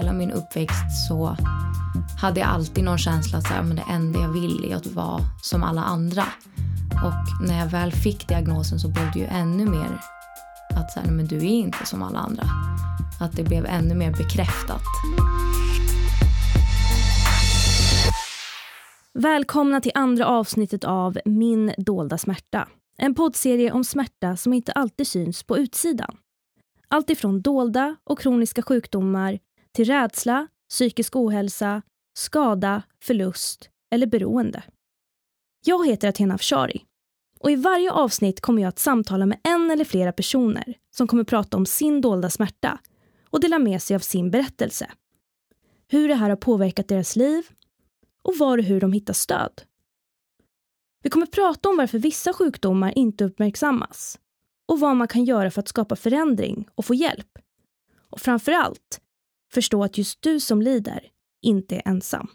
hela min uppväxt så hade jag alltid någon känsla att så här, men det enda jag vill är att vara som alla andra. Och när jag väl fick diagnosen så blev det ju ännu mer att så här, men du är inte som alla andra. Att det blev ännu mer bekräftat. Välkomna till andra avsnittet av Min dolda smärta. En poddserie om smärta som inte alltid syns på utsidan. Allt ifrån dolda och kroniska sjukdomar till rädsla, psykisk ohälsa, skada, förlust eller beroende. Jag heter Athena Afshari och i varje avsnitt kommer jag att samtala med en eller flera personer som kommer prata om sin dolda smärta och dela med sig av sin berättelse. Hur det här har påverkat deras liv och var och hur de hittar stöd. Vi kommer prata om varför vissa sjukdomar inte uppmärksammas och vad man kan göra för att skapa förändring och få hjälp. Och framför allt, förstå att just du som lider inte är ensam.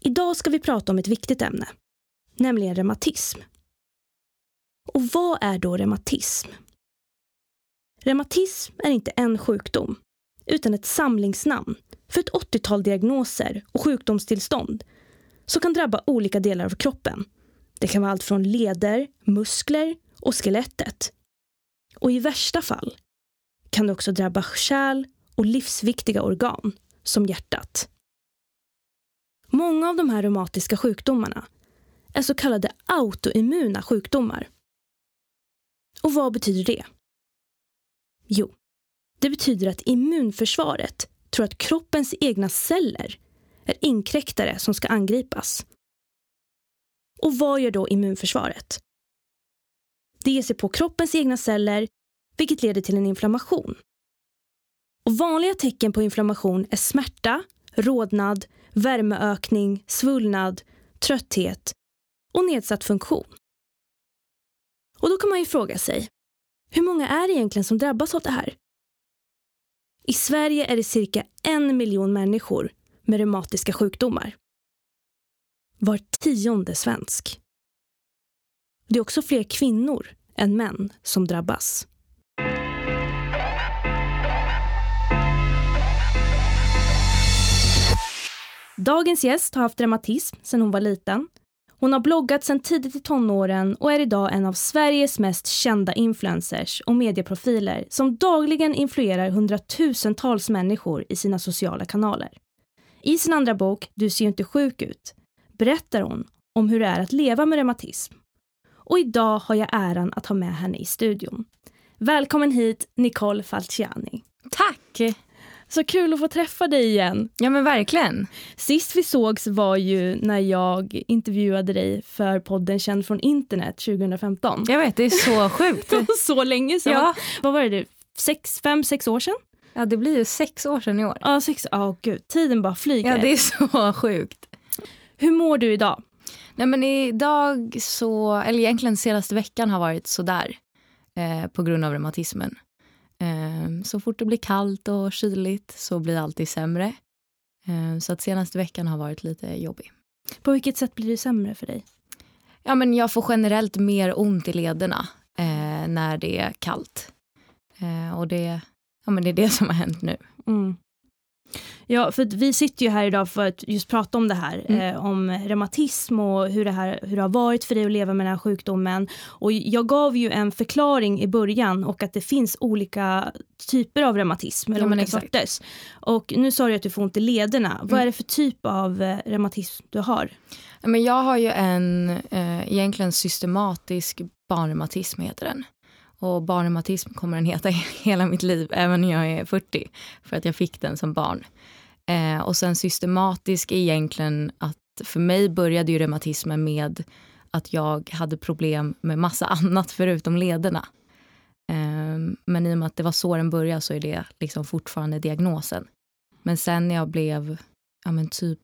Idag ska vi prata om ett viktigt ämne, nämligen reumatism. Och vad är då reumatism? Reumatism är inte en sjukdom, utan ett samlingsnamn för ett 80-tal diagnoser och sjukdomstillstånd som kan drabba olika delar av kroppen. Det kan vara allt från leder, muskler och skelettet. Och i värsta fall kan det också drabba kärl och livsviktiga organ, som hjärtat. Många av de här reumatiska sjukdomarna är så kallade autoimmuna sjukdomar. Och vad betyder det? Jo, det betyder att immunförsvaret tror att kroppens egna celler är inkräktare som ska angripas. Och vad gör då immunförsvaret? Det ger sig på kroppens egna celler, vilket leder till en inflammation. Och vanliga tecken på inflammation är smärta, rodnad, värmeökning, svullnad, trötthet och nedsatt funktion. Och då kan man ju fråga sig, hur många är det egentligen som drabbas av det här? I Sverige är det cirka en miljon människor med reumatiska sjukdomar. Var tionde svensk. Det är också fler kvinnor än män som drabbas. Dagens gäst har haft reumatism sedan hon var liten. Hon har bloggat sedan tidigt i tonåren och är idag en av Sveriges mest kända influencers och medieprofiler som dagligen influerar hundratusentals människor i sina sociala kanaler. I sin andra bok, Du ser ju inte sjuk ut, berättar hon om hur det är att leva med reumatism. Och idag har jag äran att ha med henne i studion. Välkommen hit, Nicole Falciani. Tack! Så kul att få träffa dig igen. Ja men verkligen. Sist vi sågs var ju när jag intervjuade dig för podden Känd från internet 2015. Jag vet, det är så sjukt. så länge sedan. Ja. Vad var det? Sex, fem, sex år sedan? Ja, det blir ju sex år sedan i år. Ja, sex. Oh, gud. Tiden bara flyger. Ja, det är så sjukt. Hur mår du idag? Nej men idag så, eller egentligen senaste veckan har varit sådär eh, på grund av reumatismen. Eh, så fort det blir kallt och kyligt så blir det alltid sämre. Eh, så att senaste veckan har varit lite jobbig. På vilket sätt blir det sämre för dig? Ja men jag får generellt mer ont i lederna eh, när det är kallt. Eh, och det, ja, men det är det som har hänt nu. Mm. Ja, för vi sitter ju här idag för att just prata om det här, mm. eh, om reumatism och hur det, här, hur det har varit för dig att leva med den här sjukdomen. Och jag gav ju en förklaring i början och att det finns olika typer av reumatism, eller ja, olika sorters. Och nu sa du att du får ont i lederna. Mm. Vad är det för typ av eh, reumatism du har? Men jag har ju en eh, egentligen systematisk barnreumatism heter den. Och barnreumatism kommer den heta hela mitt liv, även när jag är 40. För att jag fick den som barn. Eh, och sen systematisk är egentligen att för mig började ju reumatismen med att jag hade problem med massa annat förutom lederna. Eh, men i och med att det var så den började så är det liksom fortfarande diagnosen. Men sen när jag blev ja, men typ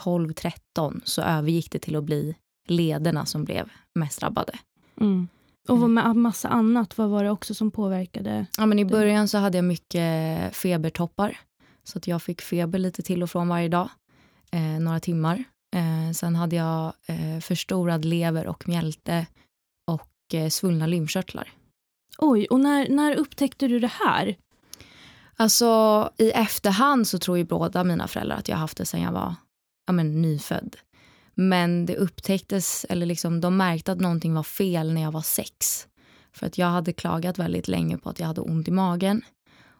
12-13 så övergick det till att bli lederna som blev mest drabbade. Mm. Och mm. med massa annat, vad var det också som påverkade? Ja, men I början så hade jag mycket febertoppar. Så att jag fick feber lite till och från varje dag, eh, några timmar. Eh, sen hade jag eh, förstorad lever och mjälte och eh, svullna lymfkörtlar. Oj, och när, när upptäckte du det här? Alltså i efterhand så tror ju båda mina föräldrar att jag haft det sedan jag var ja, men, nyfödd. Men det upptäcktes, eller liksom, de märkte att någonting var fel när jag var sex. För att jag hade klagat väldigt länge på att jag hade ont i magen.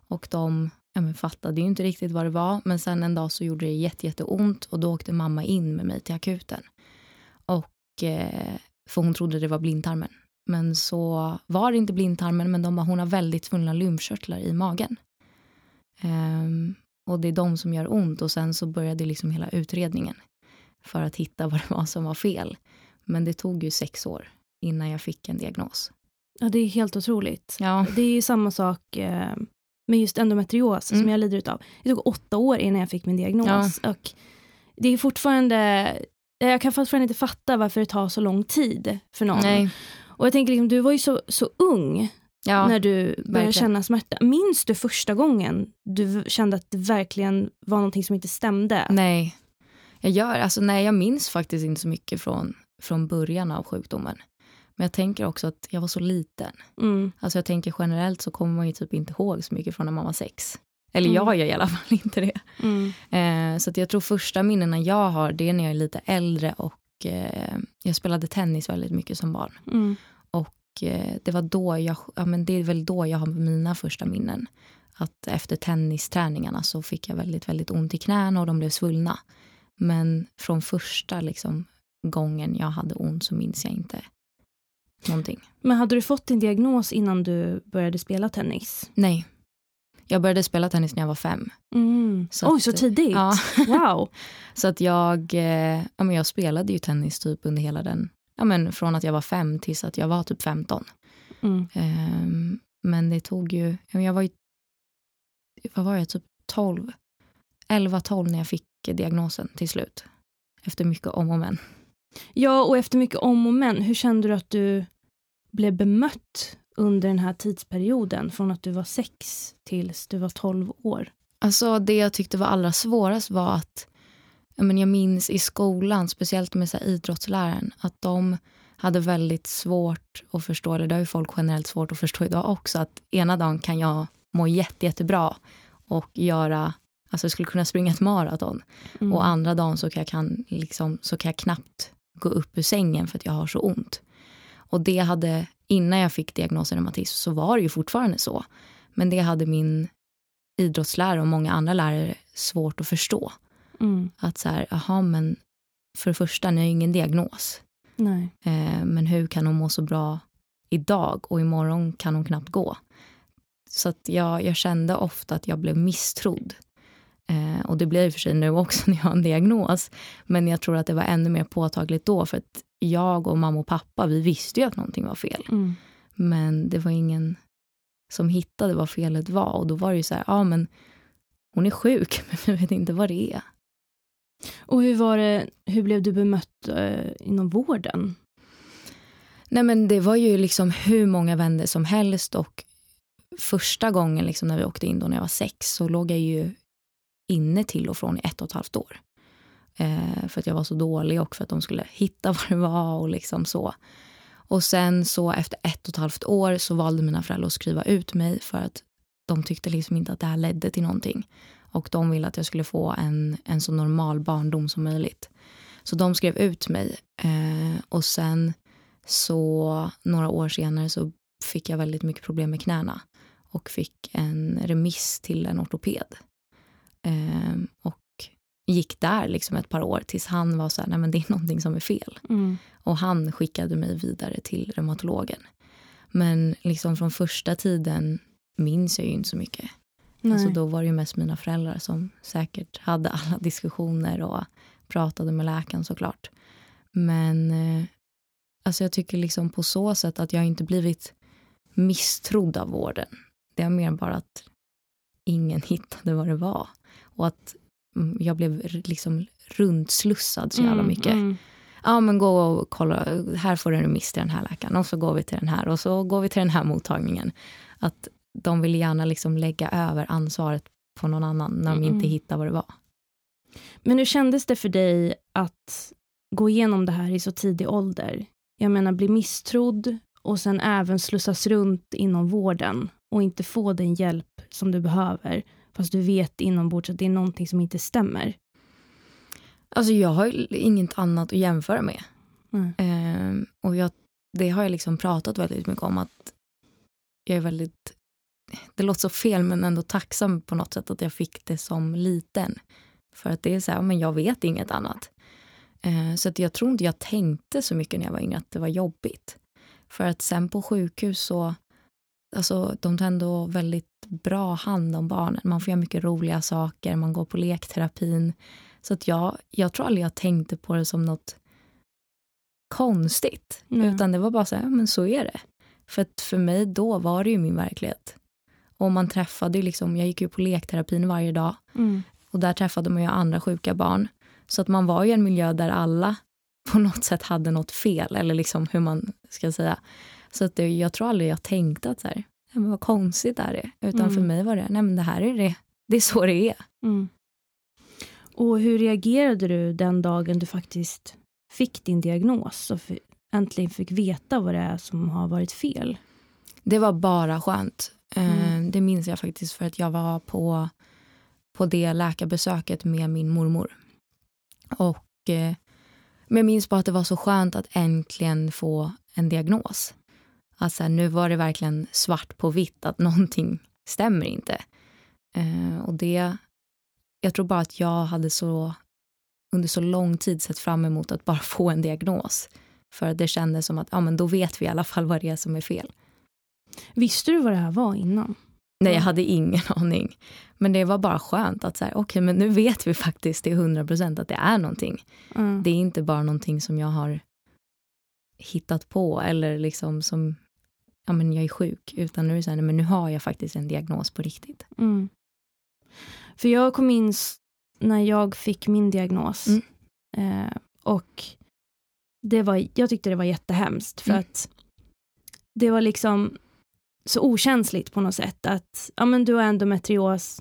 Och de ja, men fattade ju inte riktigt vad det var. Men sen en dag så gjorde det jätte, jätteont och då åkte mamma in med mig till akuten. Och, eh, för hon trodde det var blindtarmen. Men så var det inte blindtarmen, men de bara, hon har väldigt svullna lymfkörtlar i magen. Um, och det är de som gör ont och sen så började liksom hela utredningen för att hitta vad det var som var fel. Men det tog ju sex år innan jag fick en diagnos. Ja, det är helt otroligt. Ja. Det är ju samma sak eh, med just endometrios mm. som jag lider av. Det tog åtta år innan jag fick min diagnos. Ja. Och det är fortfarande, jag kan fortfarande inte fatta varför det tar så lång tid för någon. Nej. Och jag tänker, liksom, du var ju så, så ung ja, när du började verkligen. känna smärta. Minns du första gången du kände att det verkligen var någonting som inte stämde? Nej, jag gör, alltså, nej, jag minns faktiskt inte så mycket från, från början av sjukdomen. Men jag tänker också att jag var så liten. Mm. Alltså jag tänker generellt så kommer man ju typ inte ihåg så mycket från när man var sex. Eller mm. jag gör i alla fall inte det. Mm. Eh, så jag tror första minnena jag har det är när jag är lite äldre och eh, jag spelade tennis väldigt mycket som barn. Mm. Och eh, det var då jag, ja men det är väl då jag har mina första minnen. Att efter tennisträningarna så fick jag väldigt, väldigt ont i knäna och de blev svullna. Men från första liksom, gången jag hade ont så minns jag inte någonting. Men hade du fått din diagnos innan du började spela tennis? Nej. Jag började spela tennis när jag var fem. Mm. Så Oj, att, så tidigt? Ja. Wow. så att jag, eh, ja, men jag spelade ju tennis typ under hela den, ja, men från att jag var fem tills att jag var typ 15. Mm. Um, men det tog ju, jag var ju, vad var jag, typ 12, 11-12 när jag fick diagnosen till slut. Efter mycket om och men. Ja, och efter mycket om och men, hur kände du att du blev bemött under den här tidsperioden från att du var sex tills du var tolv år? Alltså det jag tyckte var allra svårast var att jag, jag minns i skolan, speciellt med så här, idrottsläraren, att de hade väldigt svårt att förstå, eller det har ju folk generellt svårt att förstå idag också, att ena dagen kan jag må jätte, jättebra och göra, alltså jag skulle kunna springa ett maraton mm. och andra dagen så kan, jag kan, liksom, så kan jag knappt gå upp ur sängen för att jag har så ont. Och det hade, innan jag fick diagnosen reumatism så var det ju fortfarande så. Men det hade min idrottslärare och många andra lärare svårt att förstå. Mm. Att så här, jaha men för det första, ni har ju ingen diagnos. Nej. Eh, men hur kan hon må så bra idag och imorgon kan hon knappt gå? Så att jag, jag kände ofta att jag blev misstrodd. Eh, och det blir i och för sig nu också när jag har en diagnos. Men jag tror att det var ännu mer påtagligt då för att jag och mamma och pappa vi visste ju att någonting var fel. Mm. Men det var ingen som hittade vad felet var och då var det ju så här, ja men hon är sjuk men vi vet inte vad det är. Och hur var det, hur blev du bemött eh, inom vården? Nej men det var ju liksom hur många vänner som helst och första gången liksom när vi åkte in då när jag var sex så låg jag ju inne till och från i ett och ett halvt år. Eh, för att jag var så dålig och för att de skulle hitta vad det var och liksom så. Och sen så efter ett och ett halvt år så valde mina föräldrar att skriva ut mig för att de tyckte liksom inte att det här ledde till någonting. Och de ville att jag skulle få en, en så normal barndom som möjligt. Så de skrev ut mig. Eh, och sen så några år senare så fick jag väldigt mycket problem med knäna och fick en remiss till en ortoped. Eh, och gick där liksom ett par år tills han var så här, nej men det är någonting som är fel. Mm. Och han skickade mig vidare till reumatologen. Men liksom från första tiden minns jag ju inte så mycket. Alltså då var det ju mest mina föräldrar som säkert hade alla diskussioner och pratade med läkaren såklart. Men eh, alltså jag tycker liksom på så sätt att jag inte blivit misstrodd av vården. Det är mer bara att ingen hittade vad det var. Och att mm, jag blev liksom rundslussad så jävla mm, mycket. Mm, mm. Ja men gå och kolla, här får du en remiss till den här läkaren och så går vi till den här och så går vi till den här mottagningen. Att de vill gärna liksom lägga över ansvaret på någon annan när de inte mm. hittar vad det var. Men hur kändes det för dig att gå igenom det här i så tidig ålder? Jag menar bli misstrodd och sen även slussas runt inom vården och inte få den hjälp som du behöver fast du vet inombords att det är någonting som inte stämmer? Alltså jag har inget annat att jämföra med. Mm. Eh, och jag, det har jag liksom pratat väldigt mycket om att jag är väldigt, det låter så fel men ändå tacksam på något sätt att jag fick det som liten. För att det är så här, men jag vet inget annat. Eh, så att jag tror inte jag tänkte så mycket när jag var yngre att det var jobbigt. För att sen på sjukhus så, alltså de tar ändå väldigt bra hand om barnen. Man får göra mycket roliga saker, man går på lekterapin. Så att jag, jag tror aldrig jag tänkte på det som något konstigt. Nej. Utan det var bara så här, men så är det. För att för mig då var det ju min verklighet. Och man träffade ju liksom, jag gick ju på lekterapin varje dag. Mm. Och där träffade man ju andra sjuka barn. Så att man var ju i en miljö där alla på något sätt hade något fel. Eller liksom hur man ska säga. Så att det, jag tror aldrig jag tänkte att så här, "Nej, men vad konstigt är det Utan Mm. för mig var det, nej men det här är det. Det är så det är. Mm. Och hur reagerade du den dagen du faktiskt fick din diagnos och äntligen fick veta vad det är som har varit fel? Det var bara skönt. Eh, Mm. Det minns jag faktiskt för att jag var på, på det läkarbesöket med min mormor. Och, eh, men jag minns bara att det var så skönt att äntligen få en diagnos. Att så här, nu var det verkligen svart på vitt att någonting stämmer inte. Eh, och det, jag tror bara att jag hade så under så lång tid sett fram emot att bara få en diagnos. För det kändes som att ja, men då vet vi i alla fall vad det är som är fel. Visste du vad det här var innan? Nej, jag Ja. hade ingen aning. Men det var bara skönt att säga, okej, men nu vet vi faktiskt till 100 procent att det är någonting. Mm. Det är inte bara någonting som jag har hittat på eller liksom som, ja men jag är sjuk, utan nu är det så här, nej, men nu har jag faktiskt en diagnos på riktigt. Mm. För jag kom in när jag fick min diagnos. Mm. Eh, och det var, jag tyckte det var jättehemskt för Mm. att det var liksom så okänsligt på något sätt att ja, men du har endometrios,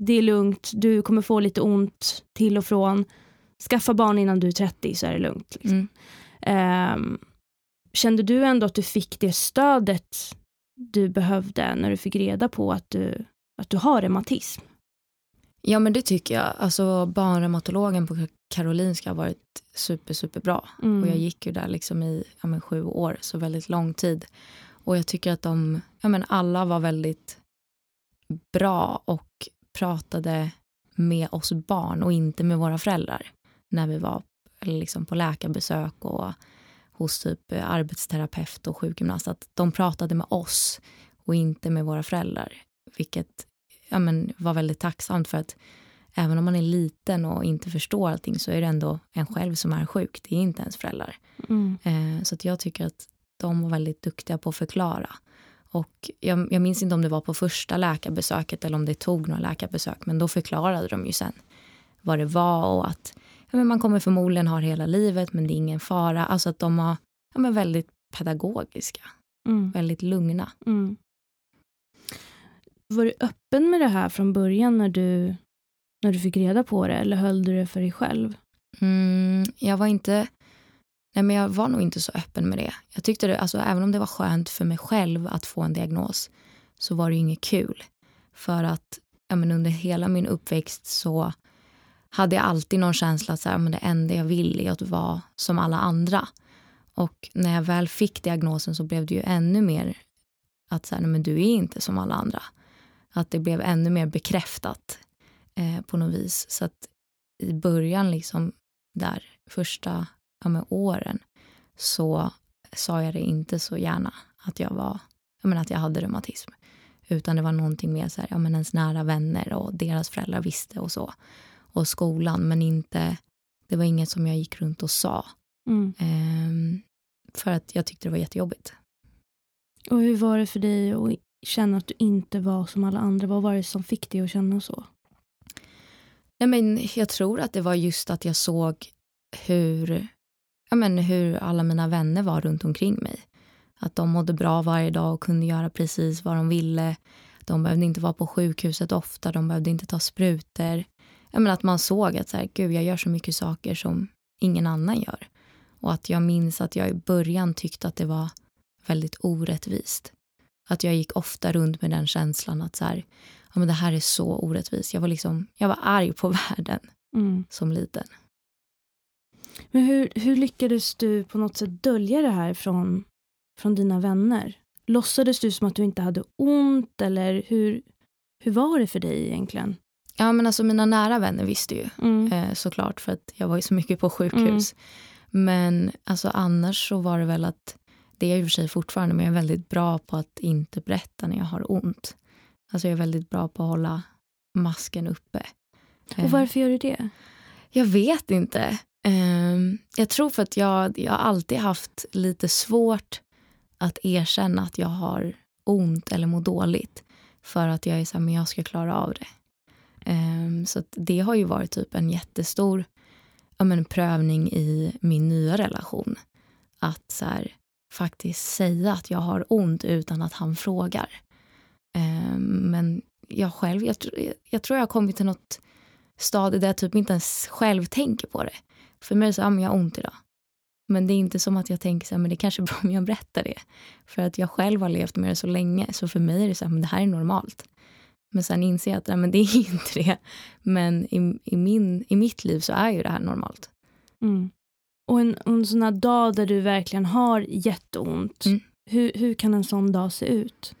det är lugnt, du kommer få lite ont till och från. Skaffa barn innan du är 30 så är det lugnt. Liksom. Mm. Kände du ändå att du fick det stödet du behövde när du fick reda på att du, att du har reumatism? Ja men det tycker jag. Alltså barnreumatologen på Karolinska har varit super, super bra. Mm. Och jag gick ju där liksom i ja, men sju år, så väldigt lång tid. Och jag tycker att de, ja men alla var väldigt bra och pratade med oss barn och inte med våra föräldrar. När vi var liksom på läkarbesök och hos typ eh, arbetsterapeut och sjukgymnast. Att de pratade med oss och inte med våra föräldrar. Vilket ja, men, var väldigt tacksamt för att även om man är liten och inte förstår allting så är det ändå en själv som är sjuk. Det är inte ens föräldrar. Mm. Eh, så att jag tycker att de var väldigt duktiga på att förklara. Och jag, jag minns inte om det var på första läkarbesöket eller om det tog några läkarbesök. Men då förklarade de ju sen vad det var och att men man kommer förmodligen ha det hela livet men det är ingen fara. Alltså att de var ja, men väldigt pedagogiska, Mm. väldigt lugna. Mm. Var du öppen med det här från början när du, när du fick reda på det eller höll du det för dig själv? Mm, jag var inte Nej, men jag var nog inte så öppen med det. Jag tyckte det, alltså, även om det var skönt för mig själv att få en diagnos så var det ju inget kul. För att ja, men under hela min uppväxt så hade jag alltid någon känsla att så här, men det enda jag vill är att vara som alla andra. Och när jag väl fick diagnosen så blev det ju ännu mer att så här, nej, men du är inte som alla andra. Att det blev ännu mer bekräftat eh, på något vis. Så att i början, liksom där första ja, med åren så sa jag det inte så gärna att jag var, jag menar att jag hade reumatism. Utan det var någonting mer så här, ja men ens nära vänner och deras föräldrar visste och så. Och skolan, men inte, det var inget som jag gick runt och sa. Mm. Ehm, för att jag tyckte det var jättejobbigt. Och hur var det för dig att känna att du inte var som alla andra? Vad var det som fick dig att känna så? Nej, men jag tror att det var just att jag såg hur, ja, men hur alla mina vänner var runt omkring mig. Att de mådde bra varje dag och kunde göra precis vad de ville. De behövde inte vara på sjukhuset ofta, de behövde inte ta sprutor. Jag menar att man såg att så här, Gud, jag gör så mycket saker som ingen annan gör. Och att jag minns att jag i början tyckte att det var väldigt orättvist. att jag gick ofta runt med den känslan att så här, ja, men det här är så orättvist. Jag var, liksom, jag var arg på världen mm. som liten. Men hur, hur lyckades du på något sätt dölja det här från, från dina vänner? Låtsades du som att du inte hade ont eller hur, hur var det för dig egentligen? Ja men alltså mina nära vänner visste ju mm. eh, såklart för att jag var ju så mycket på sjukhus. Mm. Men alltså annars så var det väl att, det är jag i och för sig fortfarande, men jag är väldigt bra på att inte berätta när jag har ont. Alltså jag är väldigt bra på att hålla masken uppe. Och eh. varför gör du det? Jag vet inte. Ehm, jag tror för att jag, jag har alltid haft lite svårt att erkänna att jag har ont eller mår dåligt. För att jag är så här, men jag ska klara av det. Ehm, så det har ju varit typ en jättestor ja, men, prövning i min nya relation. Att så här, faktiskt säga att jag har ont utan att han frågar. Ehm, men jag själv, jag, jag tror jag har kommit till något stadie där jag typ inte ens själv tänker på det. För mig är det så, ja men jag har ont idag. Men det är inte som att jag tänker så här, men det är kanske är bra om jag berättar det. För att jag själv har levt med det så länge. Så för mig är det så här, men det här är normalt. Men sen inser jag att nej, men det är inte det. Men i, i, min, i mitt liv så är ju det här normalt. Mm. Och en, en sån här dag där du verkligen har jätteont. Mm. Hur, hur kan en sån dag se ut?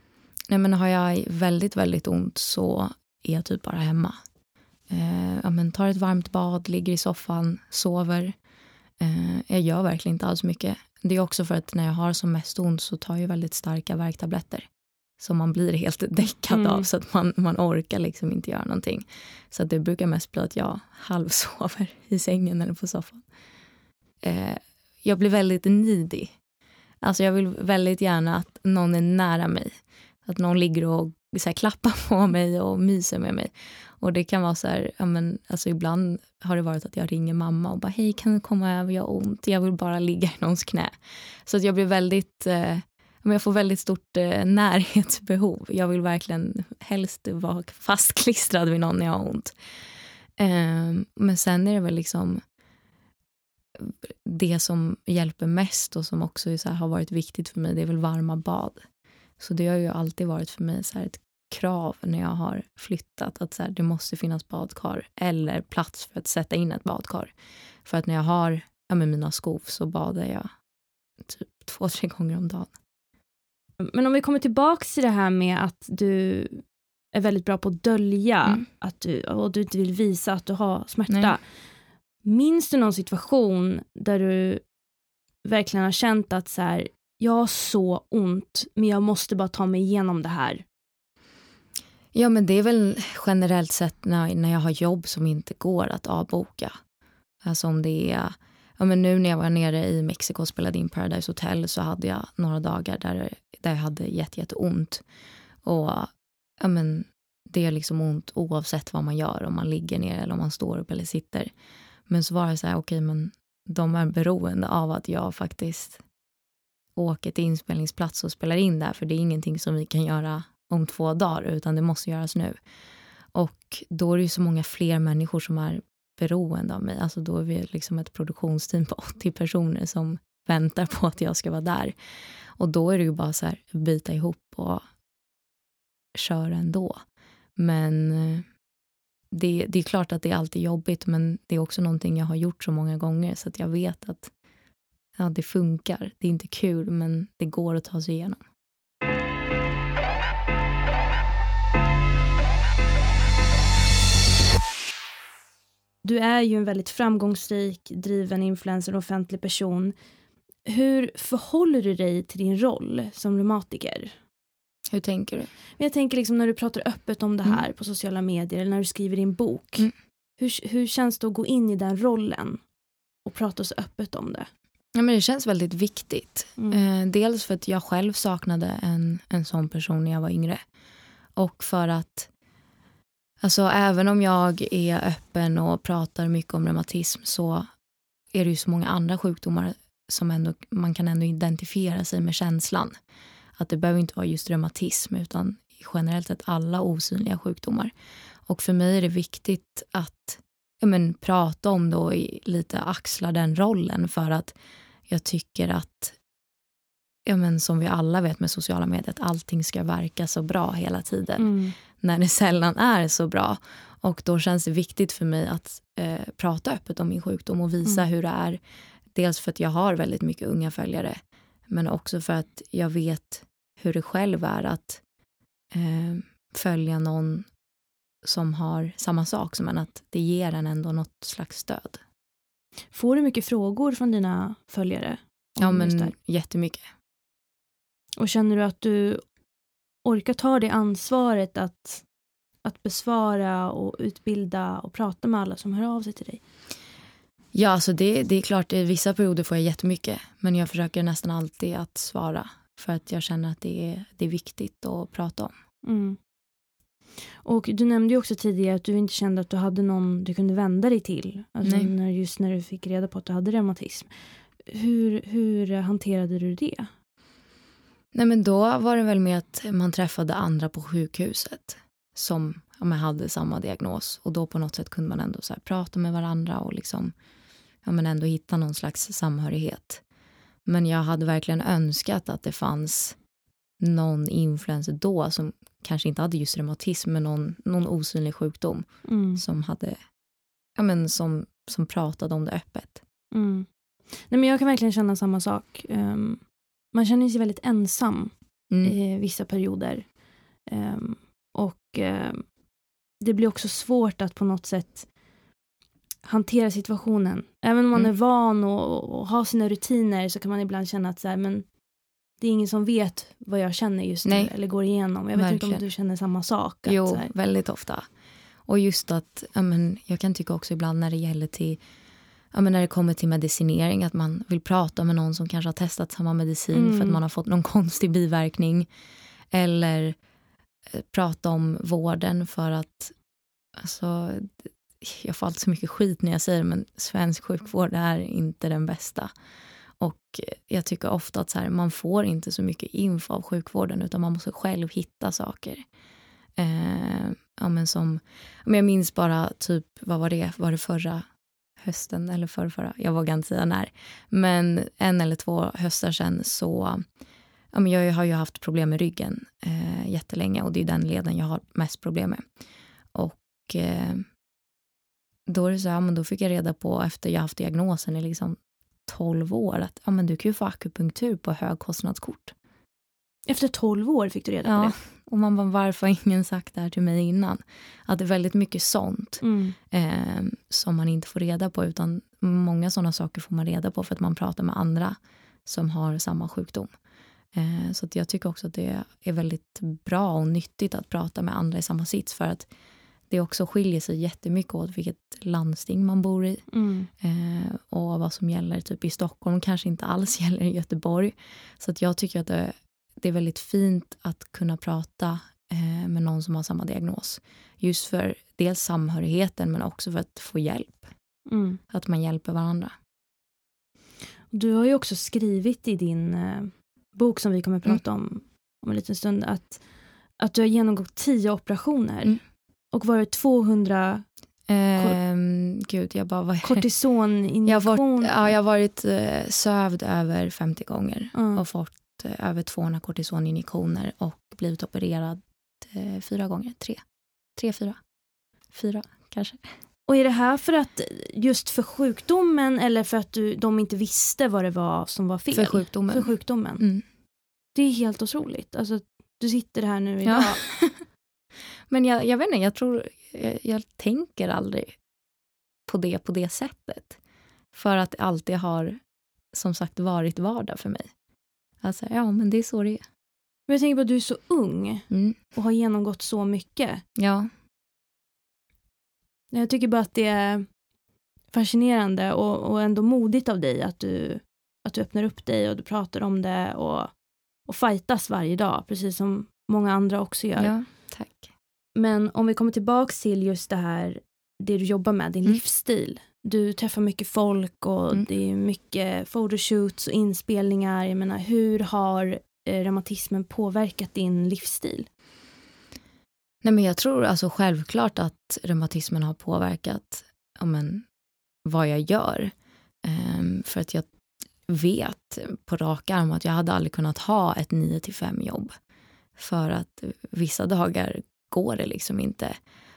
Nej, men har jag väldigt, väldigt ont så är jag typ bara hemma. Eh, ja, men tar ett varmt bad, ligger i soffan, sover. Eh, jag gör verkligen inte alls mycket. Det är också för att när jag har som mest ont så tar jag väldigt starka värktabletter som man blir helt däckad mm. av så att man, man orkar liksom inte göra någonting. Så att det brukar mest bli att jag halvsover i sängen eller på soffan. Eh, jag blir väldigt nidig. Alltså jag vill väldigt gärna att någon är nära mig. Att någon ligger och så här, klappar på mig och myser med mig. Och det kan vara så här, ja, men, alltså ibland har det varit att jag ringer mamma och bara hej kan du komma över, jag har ont, jag vill bara ligga i någons knä. Så att jag blir väldigt, eh, jag får väldigt stort eh, närhetsbehov. Jag vill verkligen helst vara fastklistrad vid någon när jag har ont. Eh, men sen är det väl liksom det som hjälper mest och som också så här, har varit viktigt för mig, det är väl varma bad. Så det har ju alltid varit för mig så ett krav när jag har flyttat att så här, det måste finnas badkar eller plats för att sätta in ett badkar. För att när jag har ja, med mina skov så badar jag typ två, tre gånger om dagen. Men om vi kommer tillbaka till det här med att du är väldigt bra på att dölja mm. att du, och du inte vill visa att du har smärta. Nej. Minns du någon situation där du verkligen har känt att så här, jag har så ont, men jag måste bara ta mig igenom det här. Ja, men det är väl generellt sett när, när jag har jobb som inte går att avboka. Alltså om det är, ja men nu när jag var nere i Mexiko och spelade in Paradise Hotel så hade jag några dagar där, där jag hade jätte, jätteont. Och ja men det är liksom ont oavsett vad man gör, om man ligger ner eller om man står upp eller sitter. Men så var det så här, okej okay, men de är beroende av att jag faktiskt åker till inspelningsplats och spelar in där för det är ingenting som vi kan göra om två dagar utan det måste göras nu. Och då är det ju så många fler människor som är beroende av mig. Alltså då är vi liksom ett produktionsteam på 80 personer som väntar på att jag ska vara där. Och då är det ju bara så här, bita ihop och köra ändå. Men eh, det, det är klart att det är alltid jobbigt men det är också någonting jag har gjort så många gånger så att jag vet att ja, det funkar. Det är inte kul, men det går att ta sig igenom. Du är ju en väldigt framgångsrik, driven influencer och offentlig person. Hur förhåller du dig till din roll som reumatiker? Hur tänker du? Jag tänker liksom när du pratar öppet om det mm. här mm. på sociala medier eller när du skriver din bok. Mm. Hur, hur känns det att gå in i den rollen och prata så öppet om det? Ja, men det känns väldigt viktigt. Mm. Eh, dels för att jag själv saknade en, en sån person när jag var yngre. Och för att alltså, även om jag är öppen och pratar mycket om reumatism så är det ju så många andra sjukdomar som ändå, man kan ändå identifiera sig med känslan. Att det behöver inte vara just reumatism utan generellt sett alla osynliga sjukdomar. Och för mig är det viktigt att ja, men, prata om det och lite axla den rollen för att jag tycker att ja, men som vi alla vet med sociala medier, att allting ska verka så bra hela tiden. Mm. När det sällan är så bra. Och då känns det viktigt för mig att eh, prata öppet om min sjukdom och visa Mm. hur det är. Dels för att jag har väldigt mycket unga följare, men också för att jag vet hur det själv är att eh, följa någon som har samma sak som en, att det ger en ändå något slags stöd. Får du mycket frågor från dina följare? Ja, men jättemycket. Och känner du att du orkar ta det ansvaret att, att besvara och utbilda och prata med alla som hör av sig till dig? Ja, alltså det, det är klart, i vissa perioder får jag jättemycket, men jag försöker nästan alltid att svara för att jag känner att det är, det är viktigt att prata om. Mm. Och du nämnde ju också tidigare att du inte kände att du hade någon du kunde vända dig till. Alltså Nej. när, just när du fick reda på att du hade reumatism. Hur, hur hanterade du det? Nej, men då var det väl med att man träffade andra på sjukhuset som ja, hade samma diagnos och då på något sätt kunde man ändå så prata med varandra och liksom ja, men ändå hitta någon slags samhörighet. Men jag hade verkligen önskat att det fanns någon influencer då som kanske inte hade just reumatism men någon, någon osynlig sjukdom Mm. som hade ja, men som, som pratade om det öppet. Mm. Nej, men jag kan verkligen känna samma sak. Ehm, man känner sig väldigt ensam Mm. i vissa perioder. Ehm, och ehm, det blir också svårt att på något sätt hantera situationen. Även om man Mm. är van och, och har sina rutiner så kan man ibland känna att så här, men det är ingen som vet vad jag känner just nu Nej. eller går igenom. Jag vet inte om du känner samma sak. Att, Jo, väldigt ofta. Och just att, men, jag kan tycka också ibland när det gäller till, ja, men när det kommer till medicinering, att man vill prata med någon som kanske har testat samma medicin för Mm. att man har fått någon konstig biverkning. Eller eh, prata om vården för att, alltså, jag får alltid så mycket skit när jag säger det, men svensk sjukvård är inte den bästa. Och jag tycker ofta att så här, man får inte så mycket info av sjukvården utan man måste själv hitta saker. Eh, ja, men som, men jag minns bara typ, vad var det, var det förra hösten eller förra, förra? Jag vågar inte säga när. Men en eller två höstar sedan så, ja, men jag har ju haft problem med ryggen eh, jättelänge och det är den leden jag har mest problem med. Och eh, då är det så här, men då fick jag reda på efter jag haft diagnosen i liksom 12 år att ja, men du kan ju få akupunktur på högkostnadskort. Efter 12 år fick du reda på Ja, det. och man bara, varför har ingen sagt det här till mig innan? Att det är väldigt mycket sånt Mm. eh, som man inte får reda på utan många sådana saker får man reda på för att man pratar med andra som har samma sjukdom. Eh, så jag tycker också att det är väldigt bra och nyttigt att prata med andra i samma sits för att det också skiljer sig jättemycket åt vilket landsting man bor i Mm. eh, och vad som gäller typ i Stockholm kanske inte alls gäller i Göteborg. Så att jag tycker att det, det är väldigt fint att kunna prata eh, med någon som har samma diagnos. Just för dels samhörigheten men också för att få hjälp. Mm. Att man hjälper varandra. Du har ju också skrivit i din eh, bok som vi kommer att Mm. prata om om en liten stund att, att du har genomgått tio operationer Mm. och varit 200 Ehm, gud, jag bara... Vad det? Jag kortisoninjektion. varit, ja, jag har varit eh, sövd över 50 gånger Ja. och fått eh, över 200 kortisoninjektioner och blivit opererad eh, fyra gånger. Tre, tre, fyra, fyra kanske. Och är det här för att just för sjukdomen eller för att du, de inte visste vad det var som var fel? För sjukdomen. För sjukdomen. Mm. Det är helt otroligt. Alltså, du sitter här nu idag. Ja. Men jag, jag vet inte, jag tror, jag, jag tänker aldrig på det på det sättet. För att det alltid har, som sagt, varit vardag för mig. Alltså, ja, men det är så det är. Men jag tänker på att du är så ung Mm. och har genomgått så mycket. Ja, Jag tycker bara att det är fascinerande och, och ändå modigt av dig att du, att du öppnar upp dig och du pratar om det och, och fightas varje dag, precis som många andra också gör. ja, tack. Men om vi kommer tillbaks till just det här, det du jobbar med, din Mm. livsstil. Du träffar mycket folk och Mm. det är mycket photoshoots och inspelningar. Jag menar, hur har eh, reumatismen påverkat din livsstil? Nej, men jag tror alltså självklart att reumatismen har påverkat men, vad jag gör. Ehm, för att jag, vet på rak arm att jag hade aldrig kunnat ha ett 9 till 5 jobb. För att vissa dagar går det liksom inte.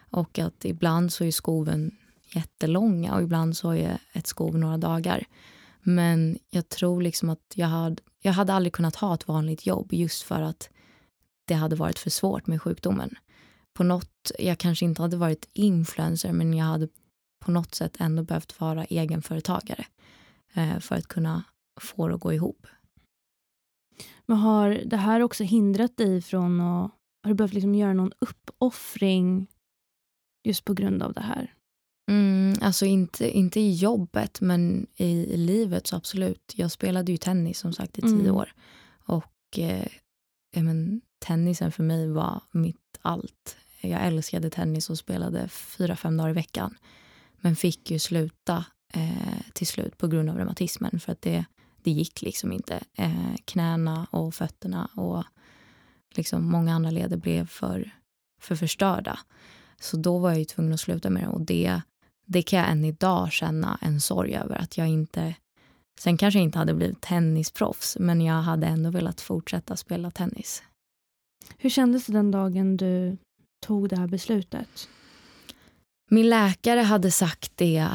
Och att ibland så är skoven jättelånga och ibland så är ett skov några dagar. Men jag tror liksom att jag hade, jag hade aldrig kunnat ha ett vanligt jobb just för att det hade varit för svårt med sjukdomen. På något, jag kanske inte hade varit influencer men jag hade på något sätt ändå behövt vara egenföretagare eh, för att kunna få det att gå ihop. Men har det här också hindrat dig från att... Har du behövt liksom göra någon uppoffring just på grund av det här? Mm, alltså inte, inte i jobbet, men i, i, livet så absolut. Jag spelade ju tennis som sagt i tio mm. år. Och eh, men, tennisen för mig var mitt allt. Jag älskade tennis och spelade fyra, fem dagar i veckan. Men fick ju sluta eh, till slut på grund av reumatismen. För att det, det gick liksom inte. Eh, knäna och fötterna och liksom många andra leder blev för, för förstörda. Så då var jag ju tvungen att sluta med det. Och det, det kan jag än idag känna en sorg över. att jag inte... Sen kanske jag inte hade blivit tennisproffs men jag hade ändå velat fortsätta spela tennis. Hur kändes det den dagen du tog det här beslutet? Min läkare hade sagt det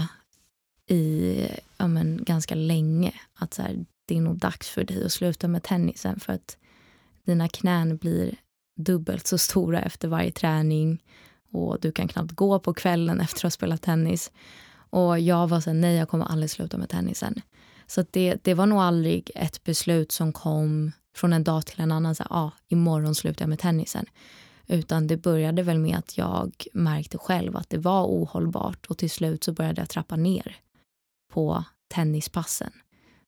i ja, men, ganska länge. Att så här, det är nog dags för dig att sluta med tennisen för att dina knän blir dubbelt så stora efter varje träning och du kan knappt gå på kvällen efter att ha spelat tennis. Och jag var så här, nej jag kommer aldrig sluta med tennisen. Så det, det var nog aldrig ett beslut som kom från en dag till en annan. Så här, ah, imorgon slutar jag med tennisen. Utan det började väl med att jag märkte själv att det var ohållbart och till slut så började jag trappa ner på tennispassen.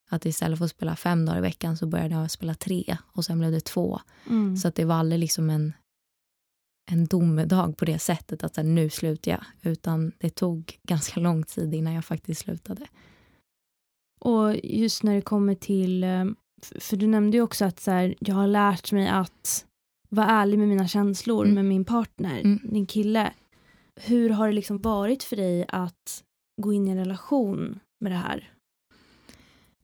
Att istället för att spela fem dagar i veckan så började jag spela tre och sen blev det två. Mm. Så att det var aldrig liksom en, en domedag på det sättet att här, nu slutar jag. Utan det tog ganska lång tid innan jag faktiskt slutade. Och just när det kommer till, eh, för du nämnde ju också att så här, jag har lärt mig att vara ärlig med mina känslor mm. med min partner, mm. din kille. Hur har det liksom varit för dig att gå in i en relation med det här?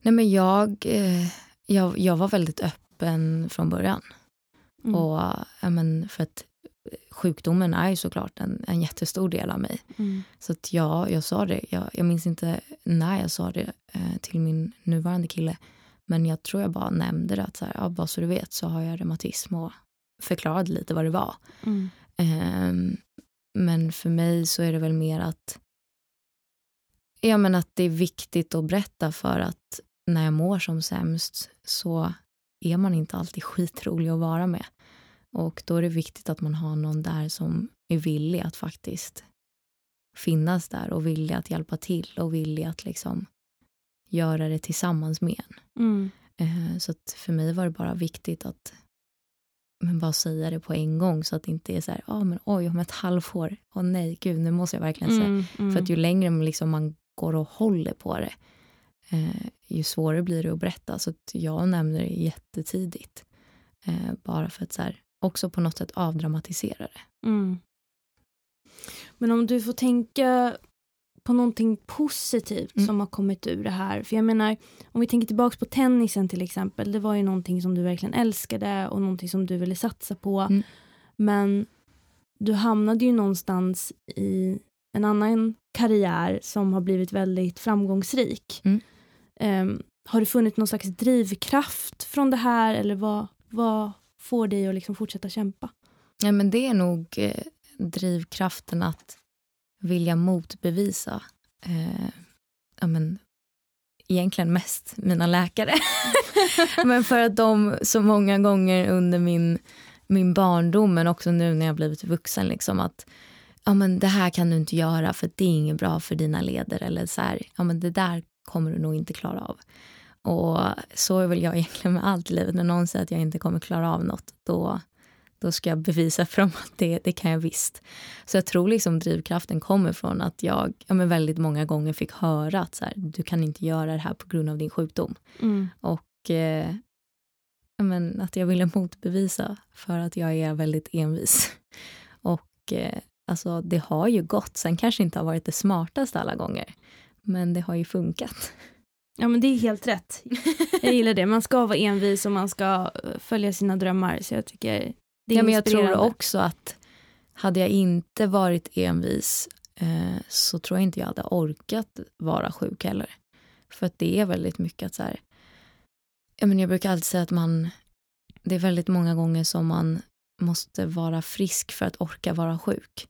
Nej men jag, eh, jag, jag var väldigt öppen från början. Mm. Och, ja, men för att sjukdomen är ju såklart en, en jättestor del av mig. Mm. Så att ja, jag sa det. Jag, jag minns inte när jag sa det eh, till min nuvarande kille. Men jag tror jag bara nämnde det. Att så här, ja, bara så du vet så har jag reumatism och förklarade lite vad det var. Mm. Eh, men för mig så är det väl mer att Ja, men att det är viktigt att berätta för att när jag mår som sämst så är man inte alltid skitrolig att vara med. Och då är det viktigt att man har någon där som är villig att faktiskt finnas där och villig att hjälpa till och villig att liksom göra det tillsammans med en. Mm. Eh, så för mig var det bara viktigt att men bara säga det på en gång så att det inte är så här, oh, men oj, om ett halvår, åh oh, nej, gud, nu måste jag verkligen säga. Mm, mm. För att ju längre man, liksom, man går och håller på det, eh, ju svårare blir det att berätta. Så att jag nämner det jättetidigt. Eh, bara för att så här, också på något sätt avdramatisera det. Mm. Men om du får tänka på någonting positivt mm. som har kommit ur det här. För jag menar, om vi tänker tillbaka på tennisen till exempel. Det var ju någonting som du verkligen älskade och någonting som du ville satsa på. Mm. Men du hamnade ju någonstans i en annan karriär som har blivit väldigt framgångsrik. Mm. Um, har du funnit någon slags drivkraft från det här eller vad, vad får dig att liksom fortsätta kämpa? Ja, men det är nog eh, drivkraften att vilja motbevisa eh, ja, men, egentligen mest mina läkare. men för att de så många gånger under min, min barndom men också nu när jag blivit vuxen liksom att ja, men det här kan du inte göra för det är inget bra för dina leder. Eller så här, ja, men det där kommer du nog inte klara av. Och så är väl jag egentligen med allt i livet. När någon säger att jag inte kommer klara av något, då, då ska jag bevisa för dem att det, det kan jag visst. Så jag tror liksom drivkraften kommer från att jag ja, men väldigt många gånger fick höra att så här, du kan inte göra det här på grund av din sjukdom. Mm. Och eh, ja, men att jag ville motbevisa för att jag är väldigt envis. Och eh, Alltså det har ju gått. Sen kanske inte har varit det smartaste alla gånger. Men det har ju funkat. Ja men det är helt rätt. Jag gillar det. Man ska vara envis och man ska eh, följa sina drömmar. Så jag tycker det är ja, men Jag tror också att hade jag inte varit envis eh, så tror jag inte jag hade orkat vara sjuk heller. För att det är väldigt mycket att så här, jag, men jag brukar alltid säga att man, det är väldigt många gånger som man måste vara frisk för att orka vara sjuk.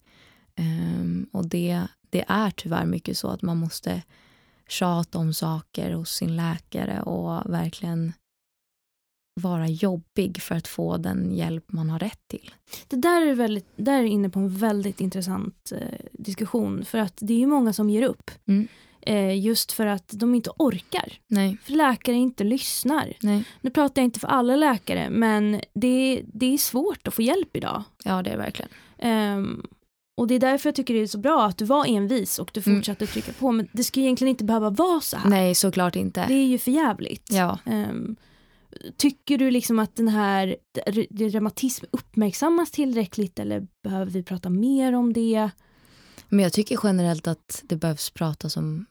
Ehm, och det, det är tyvärr mycket så att man måste tjata om saker hos sin läkare och verkligen vara jobbig för att få den hjälp man har rätt till. Det där är, väldigt, där är inne på en väldigt intressant eh, diskussion. För att det är många som ger upp. Mm. Eh, just för att de inte orkar. Nej, För läkare inte lyssnar. nej. Nu pratar jag inte för alla läkare men det, det är svårt att få hjälp idag. Ja, det är verkligen. Ehm, och det är därför jag tycker det är så bra att du var envis och du Mm. fortsatte trycka på. Men det ska egentligen inte behöva vara så här. Nej, såklart inte. Det är ju för jävligt. Ja. Ehm, tycker du liksom att den här reumatism uppmärksammas tillräckligt eller behöver vi prata mer om det? Men jag tycker generellt att det behövs pratas om,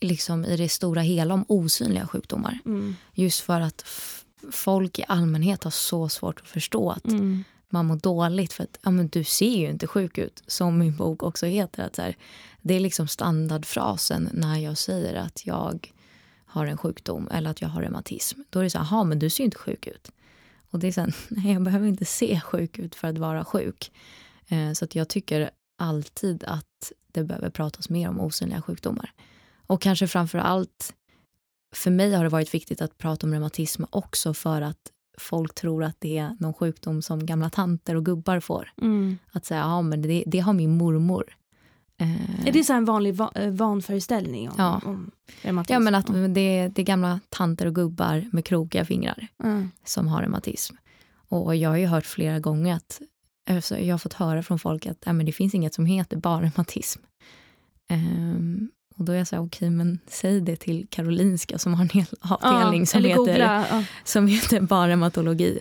liksom i det stora hela, om osynliga sjukdomar. Mm. Just för att folk i allmänhet har så svårt att förstå att Mm man mår dåligt för att ja, men du ser ju inte sjuk ut, som min bok också heter. Att så här, det är liksom standardfrasen när jag säger att jag har en sjukdom eller att jag har reumatism. Då är det så här, "Jaha, men du ser ju inte sjuk ut. Och det är så här, nej jag behöver inte se sjuk ut för att vara sjuk. Eh, så att jag tycker alltid att det behöver pratas mer om osynliga sjukdomar. Och kanske framför allt, för mig har det varit viktigt att prata om reumatism också för att folk tror att det är någon sjukdom som gamla tanter och gubbar får. Mm. Att säga, ja men det, det har min mormor. Eh, Är det så en vanlig va- eh, vanföreställning om, Ja. om reumatism? ja men att det, det är gamla tanter och gubbar med krokiga fingrar Mm. som har reumatism. Och jag har ju hört flera gånger att alltså, jag har fått höra från folk att äh, men det finns inget som heter bara reumatism. Ehm, och då är jag så här, okej men säg det till Karolinska som har en hel avdelning Ja, som, heter, googla. Ja. som heter bara reumatologi.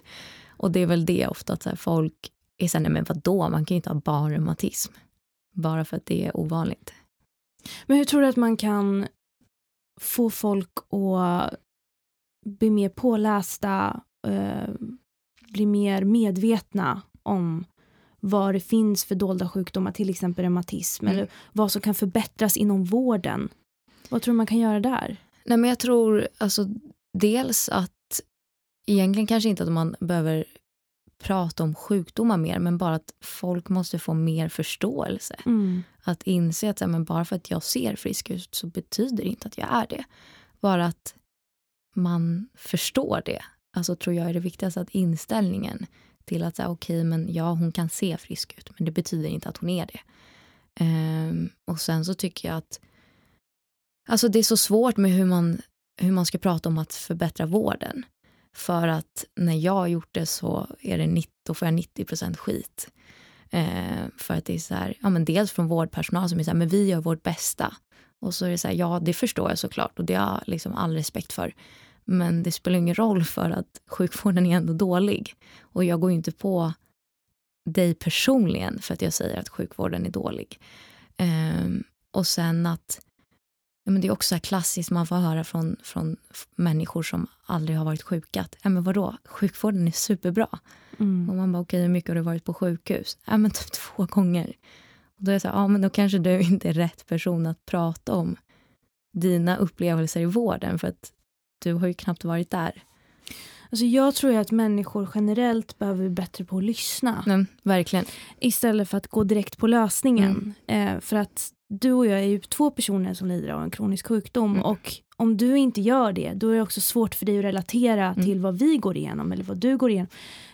Och det är väl det ofta att så här, folk är så här, nej men vadå, man kan ju inte ha bara reumatism. Bara för att det är ovanligt. Men hur tror du att man kan få folk att bli mer pålästa, eh, bli mer medvetna om vad det finns för dolda sjukdomar, till exempel reumatism, Mm. eller vad som kan förbättras inom vården? Vad tror du man kan göra där? Nej men jag tror alltså dels att egentligen kanske inte att man behöver prata om sjukdomar mer men bara att folk måste få mer förståelse. Att inse att men bara för att jag ser frisk ut så betyder det inte att jag är det. Bara att man förstår det. Alltså tror jag är det viktigaste att inställningen till att säga okej men ja hon kan se frisk ut men det betyder inte att hon är det. Um, och sen så tycker jag att alltså det är så svårt med hur man, hur man ska prata om att förbättra vården. För att när jag har gjort det så är det 90, då får jag 90 procent skit. Eh, för att det är så här, ja men dels från vårdpersonal som är så här, men vi gör vårt bästa. Och så är det så här, ja det förstår jag såklart och det har jag liksom all respekt för. Men det spelar ingen roll för att sjukvården är ändå dålig. Och jag går ju inte på dig personligen för att jag säger att sjukvården är dålig. Ehm, och sen att, ja, men det är också klassiskt man får höra från, från människor som aldrig har varit sjuka att, ja men vadå, sjukvården är superbra. Mm. Och man bara, okej hur mycket har du varit på sjukhus? Ja men typ två gånger. Och då är jag så här, ja men då kanske du inte är rätt person att prata om dina upplevelser i vården för att du har ju knappt varit där. Alltså jag tror att människor generellt behöver bli bättre på att lyssna Men, verkligen. istället för att gå direkt på lösningen. Eh, för att du och jag är ju två personer som lider av en kronisk sjukdom Mm. och om du inte gör det då är det också svårt för dig att relatera Mm. till vad vi går igenom eller vad du går igenom.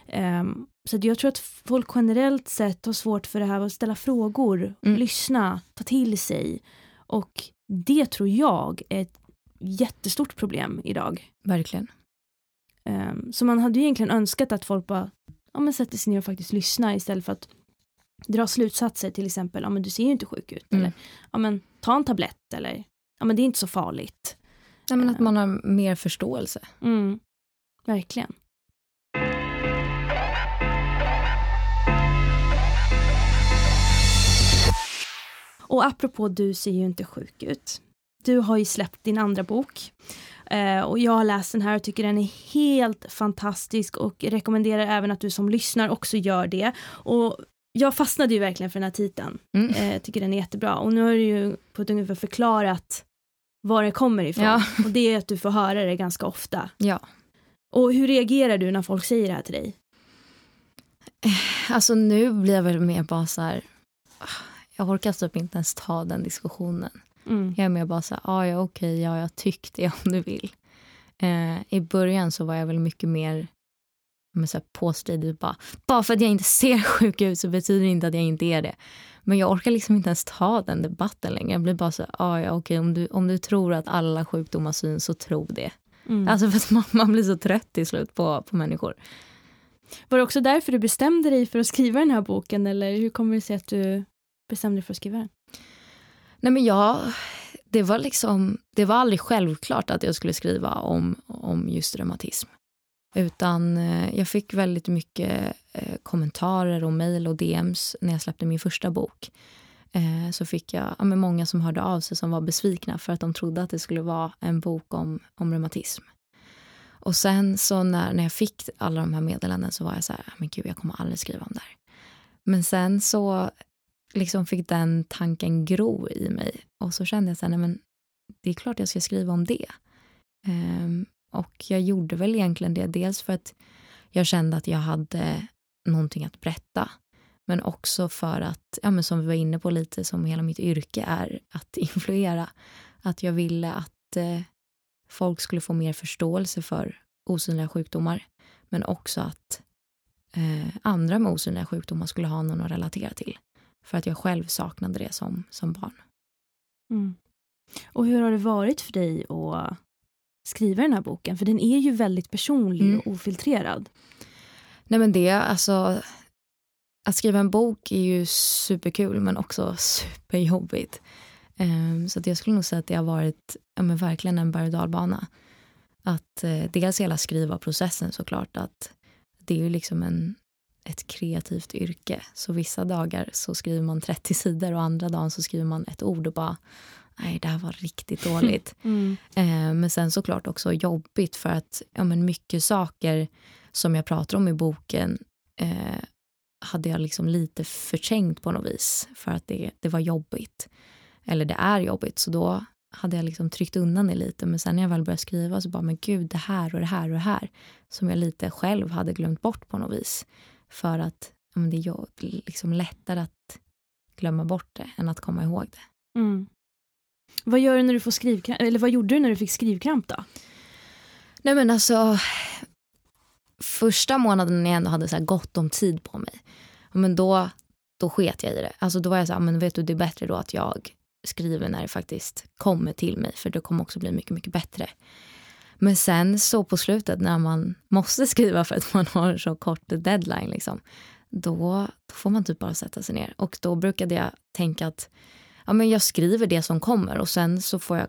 Ehm, så jag tror att folk generellt sett har svårt för det här att ställa frågor, Mm. lyssna, ta till sig och det tror jag är ett jättestort problem idag. Verkligen. Ehm, så man hade ju egentligen önskat att folk bara ja, men sätter sig ner och faktiskt lyssnar istället för att dra slutsatser till exempel, ja men du ser ju inte sjuk ut Mm. eller ja men ta en tablett eller ja men det är inte så farligt. Nej, men att man har mer förståelse. Mm. Verkligen. Och apropå du ser ju inte sjuk ut. Du har ju släppt din andra bok. Eh, och jag har läst den här och tycker den är helt fantastisk och rekommenderar även att du som lyssnar också gör det. Och jag fastnade ju verkligen för den här titeln. Mm. Eh, tycker den är jättebra. Och nu har du ju på ett ungefär förklarat var det kommer ifrån. Ja. Och det är att du får höra det ganska ofta. Ja. Och hur reagerar du när folk säger det här till dig? Alltså nu blir jag väl mer bara så här... ah, Jag orkar typ inte ens ta den diskussionen. Mm. Jag är mer bara så här, ah, ja okej, ja jag tyck det om du vill. Eh, I början så var jag väl mycket mer men så här påstridig. Bara, bara för att jag inte ser sjuk ut så betyder det inte att jag inte är det. Men jag orkar liksom inte ens ta den debatten längre. Jag blir bara så här, ah, ja okej, om, du, om du tror att alla sjukdomar syns så tro det. Mm. Alltså för att man, man blir så trött till slut på, på människor. Var det också därför du bestämde dig för att skriva den här boken eller hur kommer det sig att du bestämde dig för att skriva den? Nej men jag, det var liksom, det var aldrig självklart att jag skulle skriva om, om just reumatism. Utan eh, jag fick väldigt mycket eh, kommentarer och mejl och DMs när jag släppte min första bok. Eh, så fick jag ja, men många som hörde av sig som var besvikna för att de trodde att det skulle vara en bok om, om reumatism. Och sen så när, när jag fick alla de här meddelanden så var jag så här, men gud jag kommer aldrig skriva om det här. Men sen så liksom fick den tanken gro i mig och så kände jag så här, nej men det är klart jag ska skriva om det. Um, och jag gjorde väl egentligen det dels för att jag kände att jag hade någonting att berätta. Men också för att, ja, men som vi var inne på lite, som hela mitt yrke är att influera. Att jag ville att eh, folk skulle få mer förståelse för osynliga sjukdomar. Men också att eh, andra med osynliga sjukdomar skulle ha någon att relatera till. För att jag själv saknade det som, som barn. Mm. Och hur har det varit för dig att skriva den här boken? För den är ju väldigt personlig Mm. och ofiltrerad. Nej men det, alltså att skriva en bok är ju superkul men också superjobbigt. Um, så att jag skulle nog säga att det har varit ja, men verkligen en berg och dalbana. Att eh, dels hela skrivarprocessen såklart att det är ju liksom en, ett kreativt yrke. Så vissa dagar så skriver man 30 sidor och andra dagen så skriver man ett ord och bara nej det här var riktigt dåligt. Mm. Eh, men sen såklart också jobbigt för att ja, men mycket saker som jag pratar om i boken eh, hade jag liksom lite förträngt på något vis för att det, det var jobbigt. Eller det är jobbigt, så då hade jag liksom tryckt undan det lite. Men sen när jag väl började skriva så bara, men gud, det här och det här och det här som jag lite själv hade glömt bort på något vis. För att ja, det är liksom lättare att glömma bort det än att komma ihåg det. Mm. Vad gör du när du får skrivkramp? Eller vad gjorde du när du fick skrivkramp då? Nej men alltså, första månaden när jag ändå hade så gott om tid på mig, men då, då sket jag i det. Alltså då var jag så här, men vet du det är bättre då att jag skriver när det faktiskt kommer till mig för det kommer också bli mycket, mycket bättre. Men sen så på slutet när man måste skriva för att man har så kort deadline liksom, då, då får man typ bara sätta sig ner. Och då brukade jag tänka att ja, men jag skriver det som kommer och sen så får jag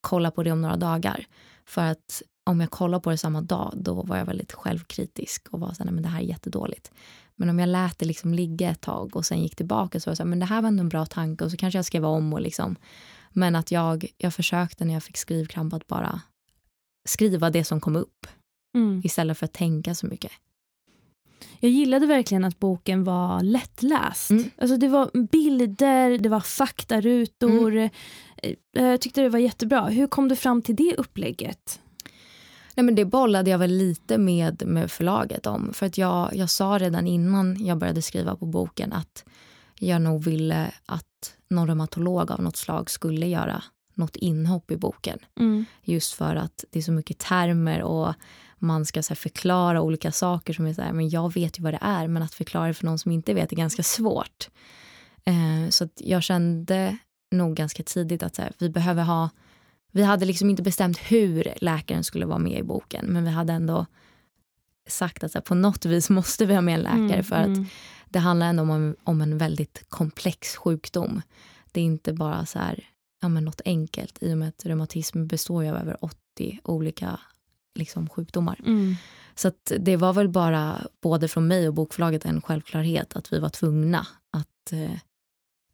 kolla på det om några dagar. För att om jag kollar på det samma dag, då var jag väldigt självkritisk och var så här, nej, men det här är jättedåligt. Men om jag lät det liksom ligga ett tag och sen gick tillbaka så var jag så här, men det här var ändå en bra tanke och så kanske jag skrev om och liksom. Men att jag, jag försökte när jag fick skrivkramp att bara skriva det som kom upp Mm. istället för att tänka så mycket. Jag gillade verkligen att boken var lättläst. Mm. Alltså det var bilder, det var faktarutor. Mm. Eh, Jag tyckte det var jättebra. Hur kom du fram till det upplägget? Nej, men det bollade jag väl lite med, med förlaget om. För att jag, jag sa redan innan jag började skriva på boken att jag nog ville att någon reumatolog av något slag skulle göra något inhopp i boken. Mm. Just för att det är så mycket termer och man ska så förklara olika saker som är så här, men jag vet ju vad det är men att förklara det för någon som inte vet är ganska svårt. Eh, så att jag kände nog ganska tidigt att så här, vi behöver ha vi hade liksom inte bestämt hur läkaren skulle vara med i boken men vi hade ändå sagt att så här, på något vis måste vi ha med en läkare Mm, för att mm. det handlar ändå om, om en väldigt komplex sjukdom. Det är inte bara så här, ja, men något enkelt i och med att reumatism består ju av över 80 olika liksom, sjukdomar. Mm. Så det var väl bara både från mig och bokförlaget en självklarhet att vi var tvungna att eh,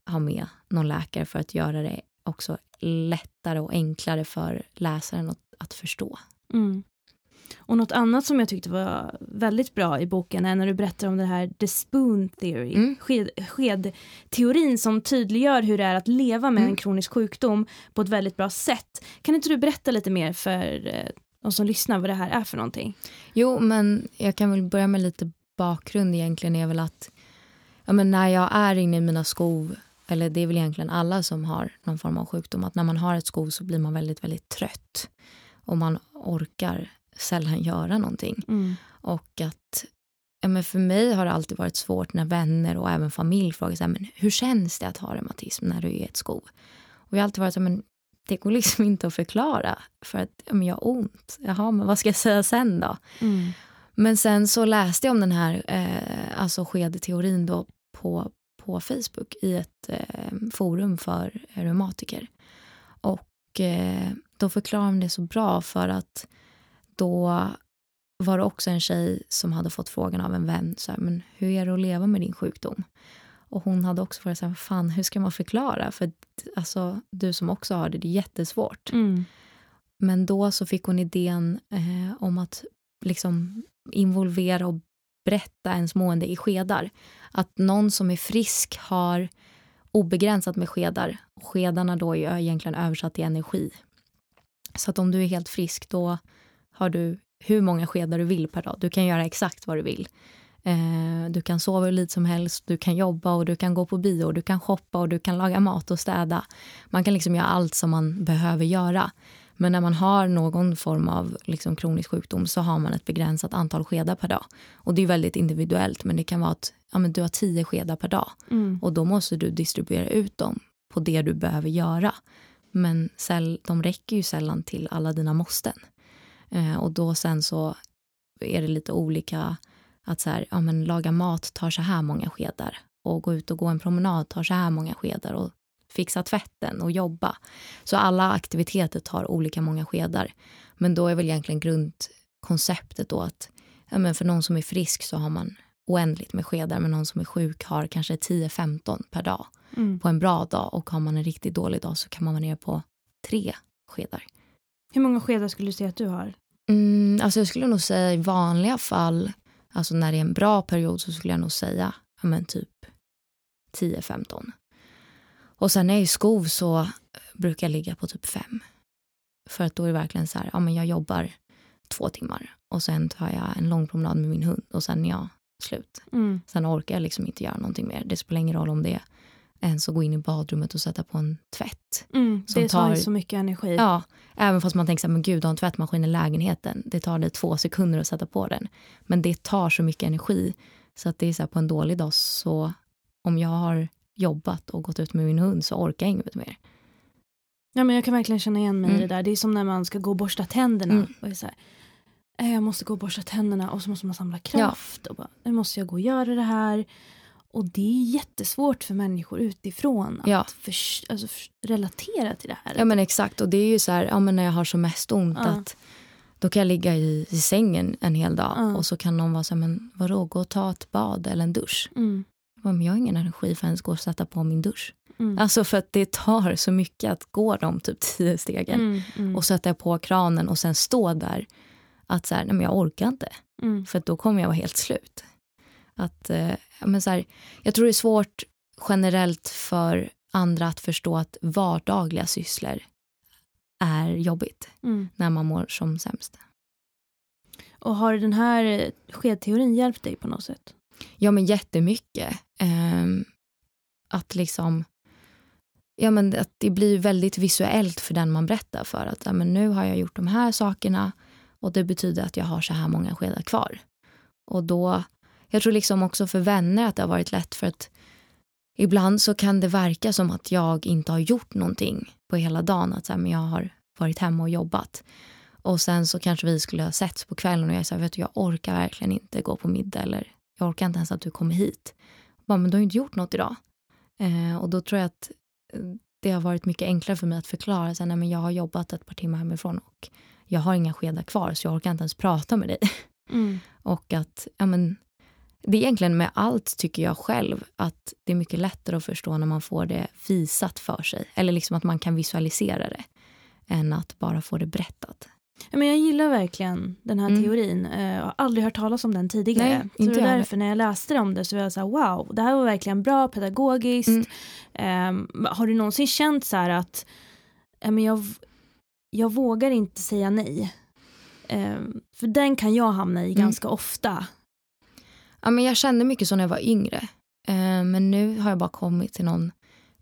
ha med någon läkare för att göra det också lättare och enklare för läsaren att, att förstå. Mm. Och något annat som jag tyckte var väldigt bra i boken är när du berättar om det här the spoon theory, mm. sked, skedteorin som tydliggör hur det är att leva med mm. en kronisk sjukdom på ett väldigt bra sätt. Kan inte du berätta lite mer för eh, de som lyssnar vad det här är för någonting? Jo, men jag kan väl börja med lite bakgrund egentligen är väl att ja, men när jag är inne i mina skov, eller det är väl egentligen alla som har någon form av sjukdom, att när man har ett skov så blir man väldigt, väldigt trött och man orkar sällan göra någonting. Mm. Och att ja, men för mig har det alltid varit svårt när vänner och även familj frågar så här, men hur känns det att ha reumatism när du är i ett skov? Och jag har alltid varit så här, men det går liksom inte att förklara för att ja, men jag har ont. Jaha, men vad ska jag säga sen då? Mm. Men sen så läste jag om den här eh, alltså skedteorin då på, på Facebook i ett eh, forum för reumatiker. Och eh, då förklarar de det så bra för att då var det också en tjej som hade fått frågan av en vän, så här, men hur är det att leva med din sjukdom? Och hon hade också varit så här, fan hur ska man förklara? För alltså, du som också har det, det är jättesvårt. Mm. Men då så fick hon idén eh, om att liksom involvera och berätta ens mående i skedar. Att någon som är frisk har obegränsat med skedar. Skedarna då är egentligen översatt till energi. Så att om du är helt frisk då har du hur många skedar du vill per dag. Du kan göra exakt vad du vill. Eh, du kan sova hur lite som helst, du kan jobba och du kan gå på bio, du kan shoppa och du kan laga mat och städa. Man kan liksom göra allt som man behöver göra. Men när man har någon form av liksom kronisk sjukdom så har man ett begränsat antal skedar per dag. Och det är väldigt individuellt, men det kan vara att ja, men du har tio skedar per dag. Mm. Och då måste du distribuera ut dem på det du behöver göra. Men de räcker ju sällan till alla dina måsten. Eh, och då sen så är det lite olika att så här, ja, men laga mat tar så här många skedar och gå ut och gå en promenad tar så här många skedar och fixa tvätten och jobba. Så alla aktiviteter tar olika många skedar. Men då är väl egentligen grundkonceptet då att ja, men för någon som är frisk så har man oändligt med skedar men någon som är sjuk har kanske 10-15 per dag mm. på en bra dag och har man en riktigt dålig dag så kan man vara nere på tre skedar. Hur många skedar skulle du säga att du har? Mm, alltså jag skulle nog säga i vanliga fall, alltså när det är en bra period så skulle jag nog säga ja, men typ 10-15. Och sen när jag är i skov så brukar jag ligga på typ 5. För att då är det verkligen så här, ja men jag jobbar två timmar och sen tar jag en lång promenad med min hund och sen är jag slut. Mm. Sen orkar jag liksom inte göra någonting mer. Det spelar ingen roll om det är ens att gå in i badrummet och sätta på en tvätt. Mm, det tar ju så mycket energi. Ja, även fast man tänker så här, men gud, har en tvättmaskin i lägenheten. Det tar dig två sekunder att sätta på den. Men det tar så mycket energi. Så att det är så här, på en dålig dag så om jag har jobbat och gått ut med min hund så orkar jag inget mer. Ja, men jag kan verkligen känna igen mig mm. i det där. Det är som när man ska gå och borsta tänderna. Mm. Och är så här, äh, jag måste gå och borsta tänderna och så måste man samla kraft. Ja. Och bara, nu måste jag gå och göra det här. Och det är jättesvårt för människor utifrån att ja. för, alltså, för, relatera till det här. Ja men exakt och det är ju så här, ja, men när jag har som mest ont ja. att då kan jag ligga i, i sängen en hel dag ja. och så kan någon vara så här, men vadå, gå och ta ett bad eller en dusch. Mm. Men jag har ingen energi för att ens gå och sätta på min dusch. Mm. Alltså för att det tar så mycket att gå de typ tio stegen mm, mm. och sätta på kranen och sen stå där. Att så här, nej men jag orkar inte. Mm. För då kommer jag vara helt slut. Att, eh, men så här, jag tror det är svårt generellt för andra att förstå att vardagliga sysslor är jobbigt mm. när man mår som sämst. Och har den här skedteorin hjälpt dig på något sätt? Ja, men jättemycket. Eh, att liksom... Ja, men att det blir väldigt visuellt för den man berättar för. Att ja, men nu har jag gjort de här sakerna och det betyder att jag har så här många skedar kvar. Och då jag tror liksom också för vänner att det har varit lätt för att ibland så kan det verka som att jag inte har gjort någonting på hela dagen. Att så här, men jag har varit hemma och jobbat. Och sen så kanske vi skulle ha setts på kvällen och jag sa, vet du, jag orkar verkligen inte gå på middag eller jag orkar inte ens att du kommer hit. Bara, men du har ju inte gjort något idag. Eh, och då tror jag att eh, det har varit mycket enklare för mig att förklara. Så här, nej, men jag har jobbat ett par timmar hemifrån och jag har inga skedar kvar så jag orkar inte ens prata med dig. Mm. och att ja, men, det är egentligen med allt tycker jag själv att det är mycket lättare att förstå när man får det visat för sig. Eller liksom att man kan visualisera det än att bara få det berättat. Men jag gillar verkligen den här mm. teorin. Eh, jag har aldrig hört talas om den tidigare. Nej, inte så det var därför när jag läste om det så var jag så här, wow, det här var verkligen bra pedagogiskt. Mm. Um, har du någonsin känt så här att jag, jag vågar inte säga nej? Um, för den kan jag hamna i mm. ganska ofta. Ja, men jag kände mycket så när jag var yngre. Uh, men nu har jag bara kommit till någon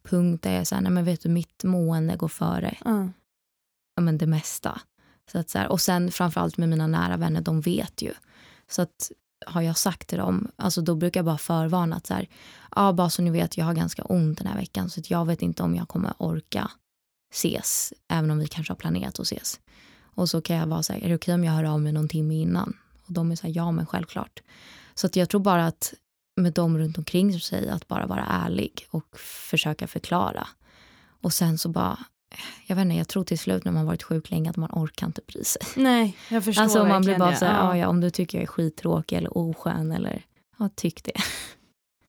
punkt där jag säger, nej men vet du, mitt mående går före uh. ja, men det mesta. Så att så här, och sen framförallt med mina nära vänner, de vet ju. Så att har jag sagt till dem, alltså då brukar jag bara förvarna att så här, ja bara så ni vet, jag har ganska ont den här veckan så att jag vet inte om jag kommer orka ses, även om vi kanske har planerat att ses. Och så kan jag vara så här, är det okej om jag hör av mig någon timme innan? Och de är så här, ja men självklart. Så att jag tror bara att med dem runt omkring sig att bara vara ärlig och försöka förklara. Och sen så bara, jag vet inte, jag tror till slut när man varit sjuk länge att man orkar inte bry sig. Nej, jag förstår Alltså man blir bara så här, ja. ja. om du tycker jag är skittråkig eller oskön eller ja, tyck det.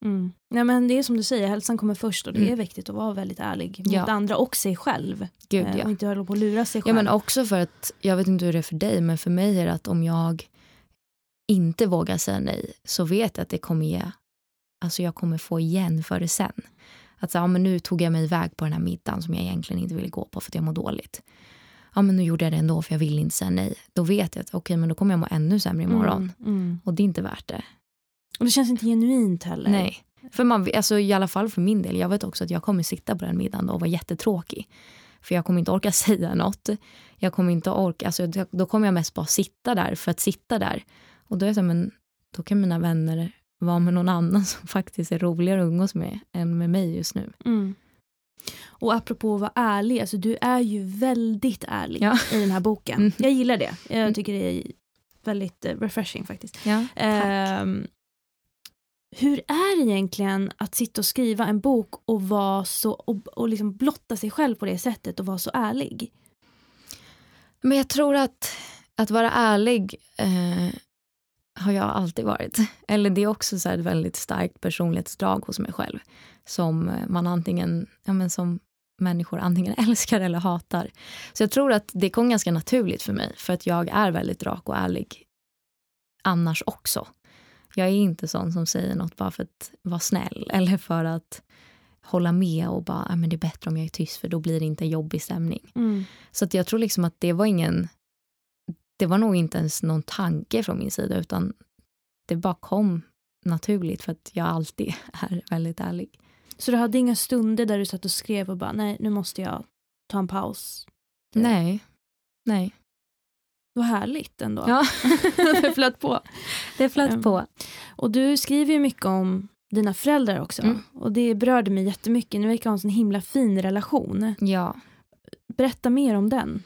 Mm. Nej, men det är som du säger, hälsan kommer först och det mm. är viktigt att vara väldigt ärlig ja. mot andra och sig själv. Gud, eh, ja. Och inte hålla på att lura sig själv. Ja men också för att, jag vet inte hur det är för dig, men för mig är det att om jag inte vågar säga nej så vet jag att det kommer ge, alltså jag kommer få igen för det sen. Att så, ja, men nu tog jag mig iväg på den här middagen som jag egentligen inte ville gå på för att jag mår dåligt. Ja, men nu gjorde jag det ändå för jag ville inte säga nej. Då vet jag att okay, men då kommer jag må ännu sämre imorgon. Mm, mm. Och det är inte värt det. Och det känns inte genuint heller. Nej. För man, alltså, I alla fall för min del. Jag vet också att jag kommer sitta på den middagen och vara jättetråkig. För jag kommer inte orka säga något. Jag kommer inte orka, alltså, då kommer jag mest bara sitta där för att sitta där. Och då är jag så här, men då kan mina vänner vara med någon annan som faktiskt är roligare att umgås med än med mig just nu. Mm. Och apropå att vara ärlig, alltså du är ju väldigt ärlig ja. i den här boken. Mm. Jag gillar det. Jag mm. tycker det är väldigt uh, refreshing faktiskt. Ja, uh, hur är det egentligen att sitta och skriva en bok och vara så och, och liksom blotta sig själv på det sättet och vara så ärlig? Men jag tror att att vara ärlig eh, har jag alltid varit. Eller det är också så ett väldigt starkt personlighetsdrag hos mig själv. Som man antingen, ja men som människor antingen älskar eller hatar. Så jag tror att det kom ganska naturligt för mig. För att jag är väldigt rak och ärlig annars också. Jag är inte sån som säger något bara för att vara snäll eller för att hålla med och bara, men det är bättre om jag är tyst för då blir det inte en jobbig stämning. Mm. Så att jag tror liksom att det var ingen det var nog inte ens någon tanke från min sida utan det bara kom naturligt för att jag alltid är väldigt ärlig. Så du hade inga stunder där du satt och skrev och bara nej nu måste jag ta en paus? Nej. Nej. Vad härligt ändå. Ja. det flöt på. Det flöt um, på. Och du skriver ju mycket om dina föräldrar också. Mm. Och det berörde mig jättemycket. Ni verkar ha en sån himla fin relation. Ja. Berätta mer om den.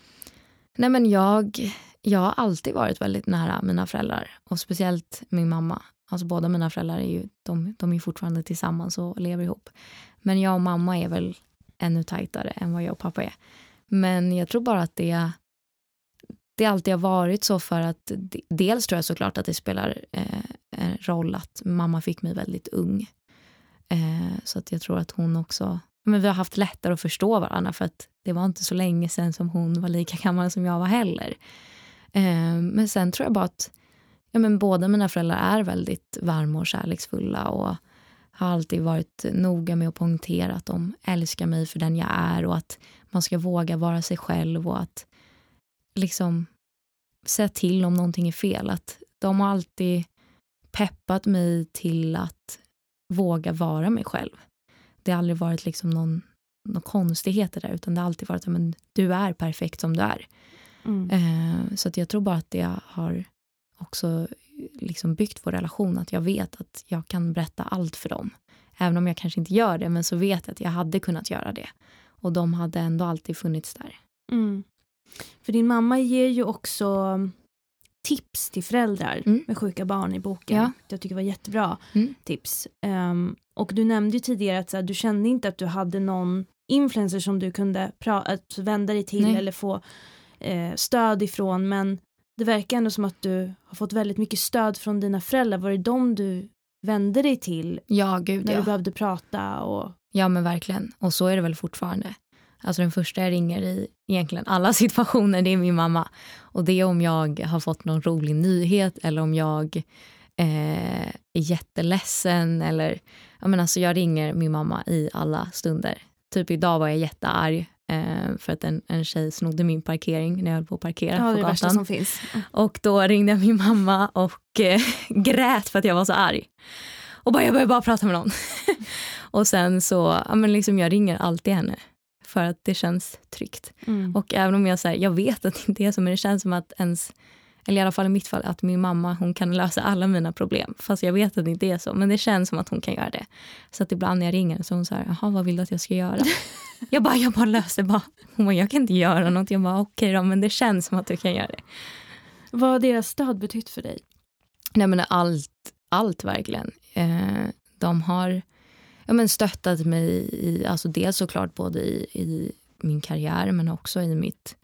Nej men jag jag har alltid varit väldigt nära mina föräldrar och speciellt min mamma. Alltså båda mina föräldrar är ju, de, de är fortfarande tillsammans och lever ihop. Men jag och mamma är väl ännu tajtare än vad jag och pappa är. Men jag tror bara att det, det alltid har varit så för att dels tror jag såklart att det spelar eh, roll att mamma fick mig väldigt ung. Eh, så att jag tror att hon också, men vi har haft lättare att förstå varandra för att det var inte så länge sedan som hon var lika gammal som jag var heller. Eh, men sen tror jag bara att ja, men båda mina föräldrar är väldigt varma och kärleksfulla och har alltid varit noga med att poängtera att de älskar mig för den jag är och att man ska våga vara sig själv och att liksom säga till om någonting är fel. Att de har alltid peppat mig till att våga vara mig själv. Det har aldrig varit liksom någon, någon konstigheter där utan det har alltid varit att du är perfekt som du är. Mm. Eh, så att jag tror bara att det har också liksom byggt vår relation. Att jag vet att jag kan berätta allt för dem. Även om jag kanske inte gör det, men så vet jag att jag hade kunnat göra det. Och de hade ändå alltid funnits där. Mm. För din mamma ger ju också tips till föräldrar mm. med sjuka barn i boken. Ja. Jag tycker det var jättebra mm. tips. Um, och du nämnde ju tidigare att här, du kände inte att du hade någon influencer som du kunde att vända dig till Nej. eller få eh, stöd ifrån men det verkar ändå som att du har fått väldigt mycket stöd från dina föräldrar. Var det dem du vände dig till Ja, gud när ja. du behövde prata? Och... Ja men verkligen. Och så är det väl fortfarande. Alltså den första jag ringer i egentligen alla situationer det är min mamma. Och det är om jag har fått någon rolig nyhet eller om jag eh, är jätteledsen eller jag, menar, alltså jag ringer min mamma i alla stunder. Typ idag var jag jättearg eh, för att en, en tjej snodde min parkering när jag höll på att parkera Ja, på gatan. som finns. Och då ringde jag min mamma och eh, grät för att jag var så arg. Och bara, jag behöver bara prata med någon. och sen så, ja, men liksom jag ringer alltid henne. För att det känns tryggt. Mm. Och även om jag säger, jag vet att det inte är så, men det känns som att ens, eller i alla fall i mitt fall, att min mamma hon kan lösa alla mina problem. Fast jag vet att det inte är så, men det känns som att hon kan göra det. Så att ibland när jag ringer så är hon så här, jaha vad vill du att jag ska göra? jag bara, jag bara löser bara. Hon bara, jag kan inte göra något. Jag bara, okej då, men det känns som att du kan göra det. Vad har deras stöd betytt för dig? Nej men allt, allt verkligen. Eh, de har ja, men stöttat mig i, alltså dels såklart både i, i min karriär men också i mitt,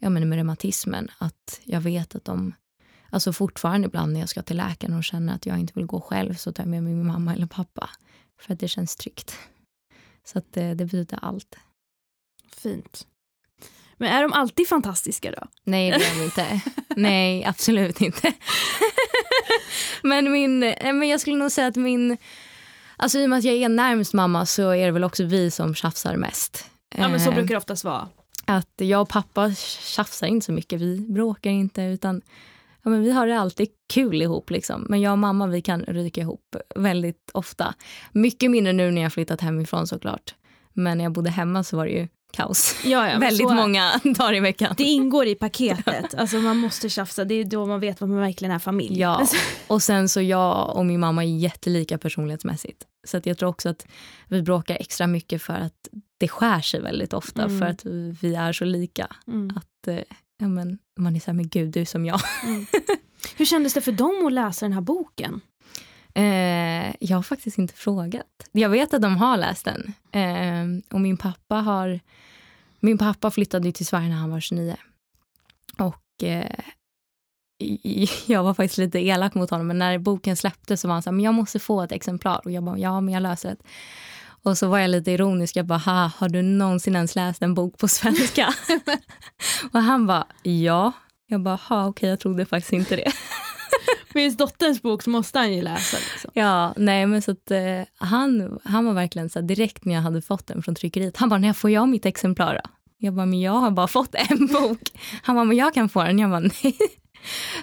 ja men med reumatismen. Att jag vet att de, alltså fortfarande ibland när jag ska till läkaren och känner att jag inte vill gå själv så tar jag med mig min mamma eller pappa. För att det känns tryggt. Så att det, det betyder allt. Fint. Men är de alltid fantastiska då? Nej, det är de inte. Nej, absolut inte. men, min, eh, men jag skulle nog säga att min... Alltså I och med att jag är närmst mamma så är det väl också vi som tjafsar mest. Ja men så Eh, brukar det oftast vara. Att jag och pappa tjafsar inte så mycket. Vi bråkar inte. utan ja, men Vi har det alltid kul ihop. Liksom. Men jag och mamma vi kan ryka ihop väldigt ofta. Mycket mindre nu när jag flyttat hemifrån såklart. Men när jag bodde hemma så var det ju kaos. Ja, ja, väldigt så många dagar i veckan. Det ingår i paketet. Alltså man måste tjafsa. Det är då man vet vad man verkligen är familj. Ja, Alltså, och sen så jag och min mamma är jättelika personlighetsmässigt. Så att jag tror också att vi bråkar extra mycket för att det skär sig väldigt ofta Mm. för att vi är så lika. mm. Att eh, ja, men, man är så här, men gud du är som jag. Hur kändes det för dem att läsa den här boken? Eh, jag har faktiskt inte frågat. Jag vet att de har läst den. Eh, och min pappa har... Min pappa flyttade till Sverige när han var 29. Och eh, jag var faktiskt lite elak mot honom. Men när boken släpptes så var han så här, men jag måste få ett exemplar. Och jag bara, ja men jag löser det. Och så var jag lite ironisk. Jag bara, ha, har du någonsin ens läst en bok på svenska? och han bara, ja. Jag bara, ha okej jag trodde faktiskt inte det. Med ens dotterns bok så måste han ju läsa. Liksom. Ja, nej men så att eh, han, han var verkligen så här, direkt när jag hade fått den från tryckeriet. Han bara, när får jag mitt exemplar då? Jag bara, men jag har bara fått en bok. Han bara, men jag kan få den. Jag bara, nej.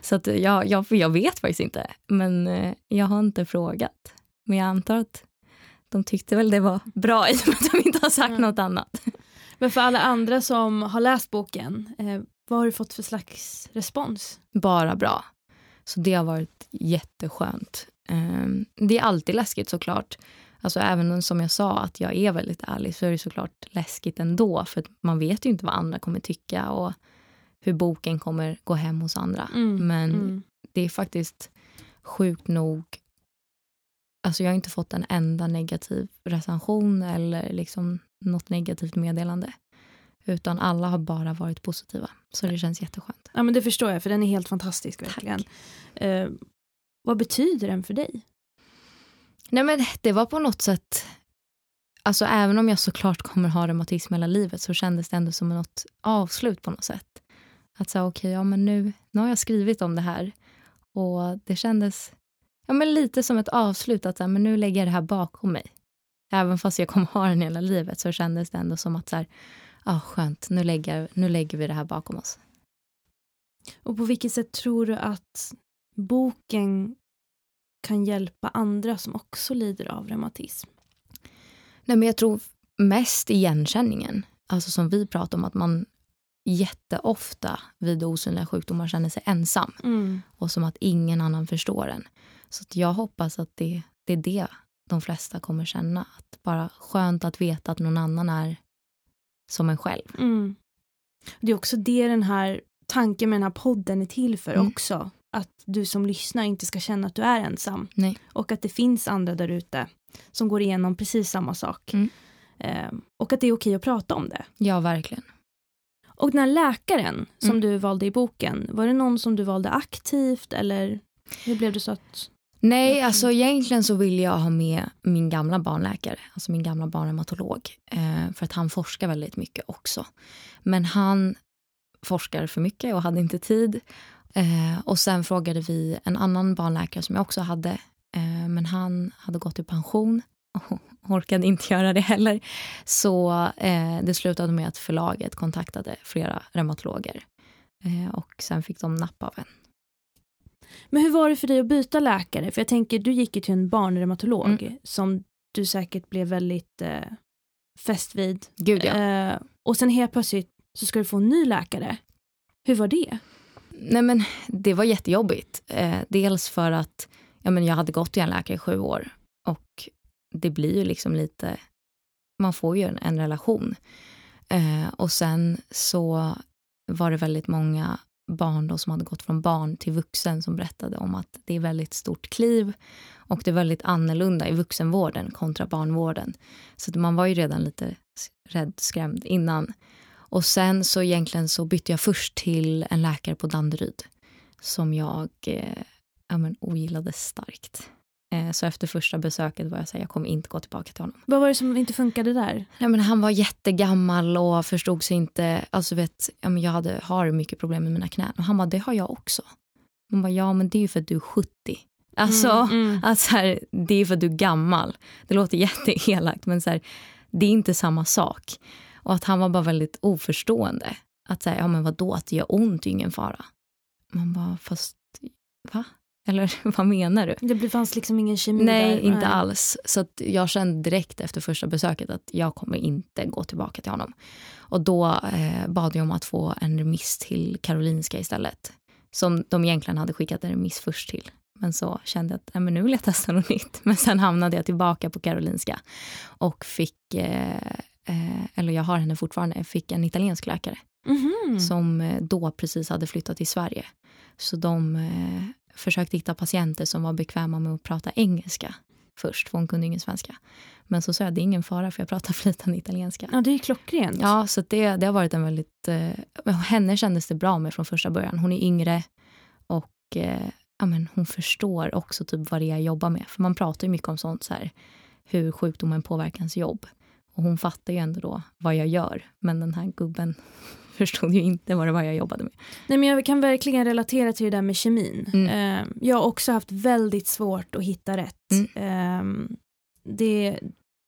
Så att jag, jag, jag vet faktiskt inte. Men eh, jag har inte frågat. Men jag antar att de tyckte väl det var bra i och med att de inte har sagt Mm. något annat. Men för alla andra som har läst boken, eh, vad har du fått för slags respons? Bara bra. Så det har varit jätteskönt. Ehm, Det är alltid läskigt såklart. Alltså även som jag sa att jag är väldigt ärlig så är det såklart läskigt ändå. För man vet ju inte vad andra kommer tycka och hur boken kommer gå hem hos andra. Mm, Men mm. det är faktiskt sjukt nog... Alltså jag har inte fått en enda negativ recension eller liksom något negativt meddelande. Utan alla har bara varit positiva. Så det känns jätteskönt. Ja men det förstår jag för den är helt fantastisk verkligen. Eh, vad betyder den för dig? Nej men det var på något sätt, alltså även om jag såklart kommer ha reumatism hela livet så kändes det ändå som något avslut på något sätt. Att säga okej, ja men nu, nu har jag skrivit om det här och det kändes ja, men lite som ett avslut att så här, men nu lägger jag det här bakom mig. Även fast jag kommer ha den hela livet så kändes det ändå som att så här, ah, skönt, nu lägger, nu lägger vi det här bakom oss. Och på vilket sätt tror du att boken kan hjälpa andra som också lider av reumatism? Nej, men jag tror mest igenkänningen. Alltså som vi pratar om att man jätteofta vid osynliga sjukdomar känner sig ensam Mm. och som att ingen annan förstår en. Så jag hoppas att det, det är det de flesta kommer känna. Att bara skönt att veta att någon annan är som en själv. Mm. Det är också det den här tanken med den här podden är till för Mm. också. Att du som lyssnar inte ska känna att du är ensam. Nej. Och att det finns andra där ute som går igenom precis samma sak. Mm. Eh, och att det är okej att prata om det. Ja, verkligen. Och den här läkaren som Mm. du valde i boken, var det någon som du valde aktivt eller hur blev det så att... Nej, alltså egentligen så vill jag ha med min gamla barnläkare, alltså min gamla barnreumatolog. Eh, för att han forskar väldigt mycket också. Men han forskar för mycket och hade inte tid. Eh, och sen frågade vi en annan barnläkare som jag också hade. Eh, men han hade gått i pension och orkade inte göra det heller. Så det slutade med att förlaget kontaktade flera reumatologer. Och sen fick de napp av en. Men hur var det för dig att byta läkare? För jag tänker, du gick ju till en barnreumatolog mm. som du säkert blev väldigt eh, fäst vid. Gud ja. Eh, och sen helt plötsligt så ska du få en ny läkare. Hur var det? Nej men det var jättejobbigt. Eh, dels för att ja, men jag hade gått till en läkare i sju år och det blir ju liksom lite, man får ju en, en relation. Eh, och sen så var det väldigt många barn då som hade gått från barn till vuxen som berättade om att det är väldigt stort kliv och det är väldigt annorlunda i vuxenvården kontra barnvården. Så man var ju redan lite rädd, skrämd innan. Och sen så egentligen så bytte jag först till en läkare på Danderyd som jag eh, ja, men, ogillade starkt. Eh, så efter första besöket var jag så här, jag kommer inte gå tillbaka till honom. Vad var det som inte funkade där? Nej, men han var jättegammal och förstod sig inte. Alltså vet, jag hade, har mycket problem med mina knän och han bara, det har jag också. Man bara, ja men det är ju för att du är 70. Alltså, mm, mm. Att här, det är för att du är gammal. Det låter jätteelakt men så här, det är inte samma sak. Och att han var bara väldigt oförstående. Att säga, ja men vadå, att det gör ont är ingen fara. Man bara, fast va? Eller vad menar du? Det fanns liksom ingen kemi Nej, där. inte Nej. alls. Så jag kände direkt efter första besöket att jag kommer inte gå tillbaka till honom. Och då eh, bad jag om att få en remiss till Karolinska istället. Som de egentligen hade skickat en remiss först till. Men så kände jag att Nej, men nu vill jag testa något nytt. Men sen hamnade jag tillbaka på Karolinska och fick, eh, eh, eller jag har henne fortfarande, fick en italiensk läkare. Mm -hmm. Som eh, då precis hade flyttat till Sverige. Så de försökte hitta patienter som var bekväma med att prata engelska först, för hon kunde ingen svenska. Men så sa jag, det är ingen fara för jag pratar flytande italienska. Ja, det är klockrent. Ja, så det, det har varit en väldigt... Eh, henne kändes det bra med från första början. Hon är yngre och eh, ja, men hon förstår också typ vad det är jag jobbar med. För man pratar ju mycket om sånt, så här, hur sjukdomen påverkar ens jobb. Och hon fattar ju ändå då vad jag gör. Men den här gubben förstod ju inte vad det var jag jobbade med. Nej, men jag kan verkligen relatera till det där med kemin. Mm. Ehm, jag har också haft väldigt svårt att hitta rätt. Mm. Ehm, det,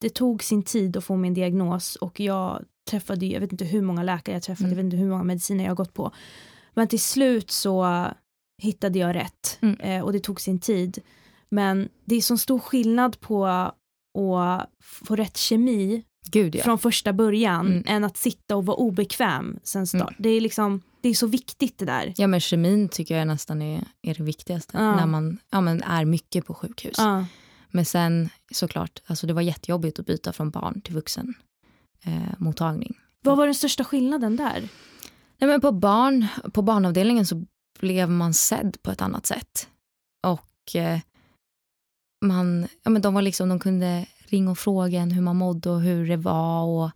det tog sin tid att få min diagnos och jag träffade, jag vet inte hur många läkare jag träffade, mm. jag vet inte hur många mediciner jag har gått på. Men till slut så hittade jag rätt mm. Eh, och det tog sin tid. Men det är så stor skillnad på att få rätt kemi Gud, ja. från första början mm. än att sitta och vara obekväm sen start. Mm. Det, är liksom, det är så viktigt det där. Ja men kemin tycker jag nästan är, är det viktigaste ja. när man ja, men är mycket på sjukhus. Ja. Men sen såklart, alltså det var jättejobbigt att byta från barn till vuxen eh, mottagning. Vad var den största skillnaden där? Nej, men på, barn, på barnavdelningen så blev man sedd på ett annat sätt. Och eh, man, ja, men de, var liksom, de kunde ringa och fråga en hur man mådde och hur det var. Och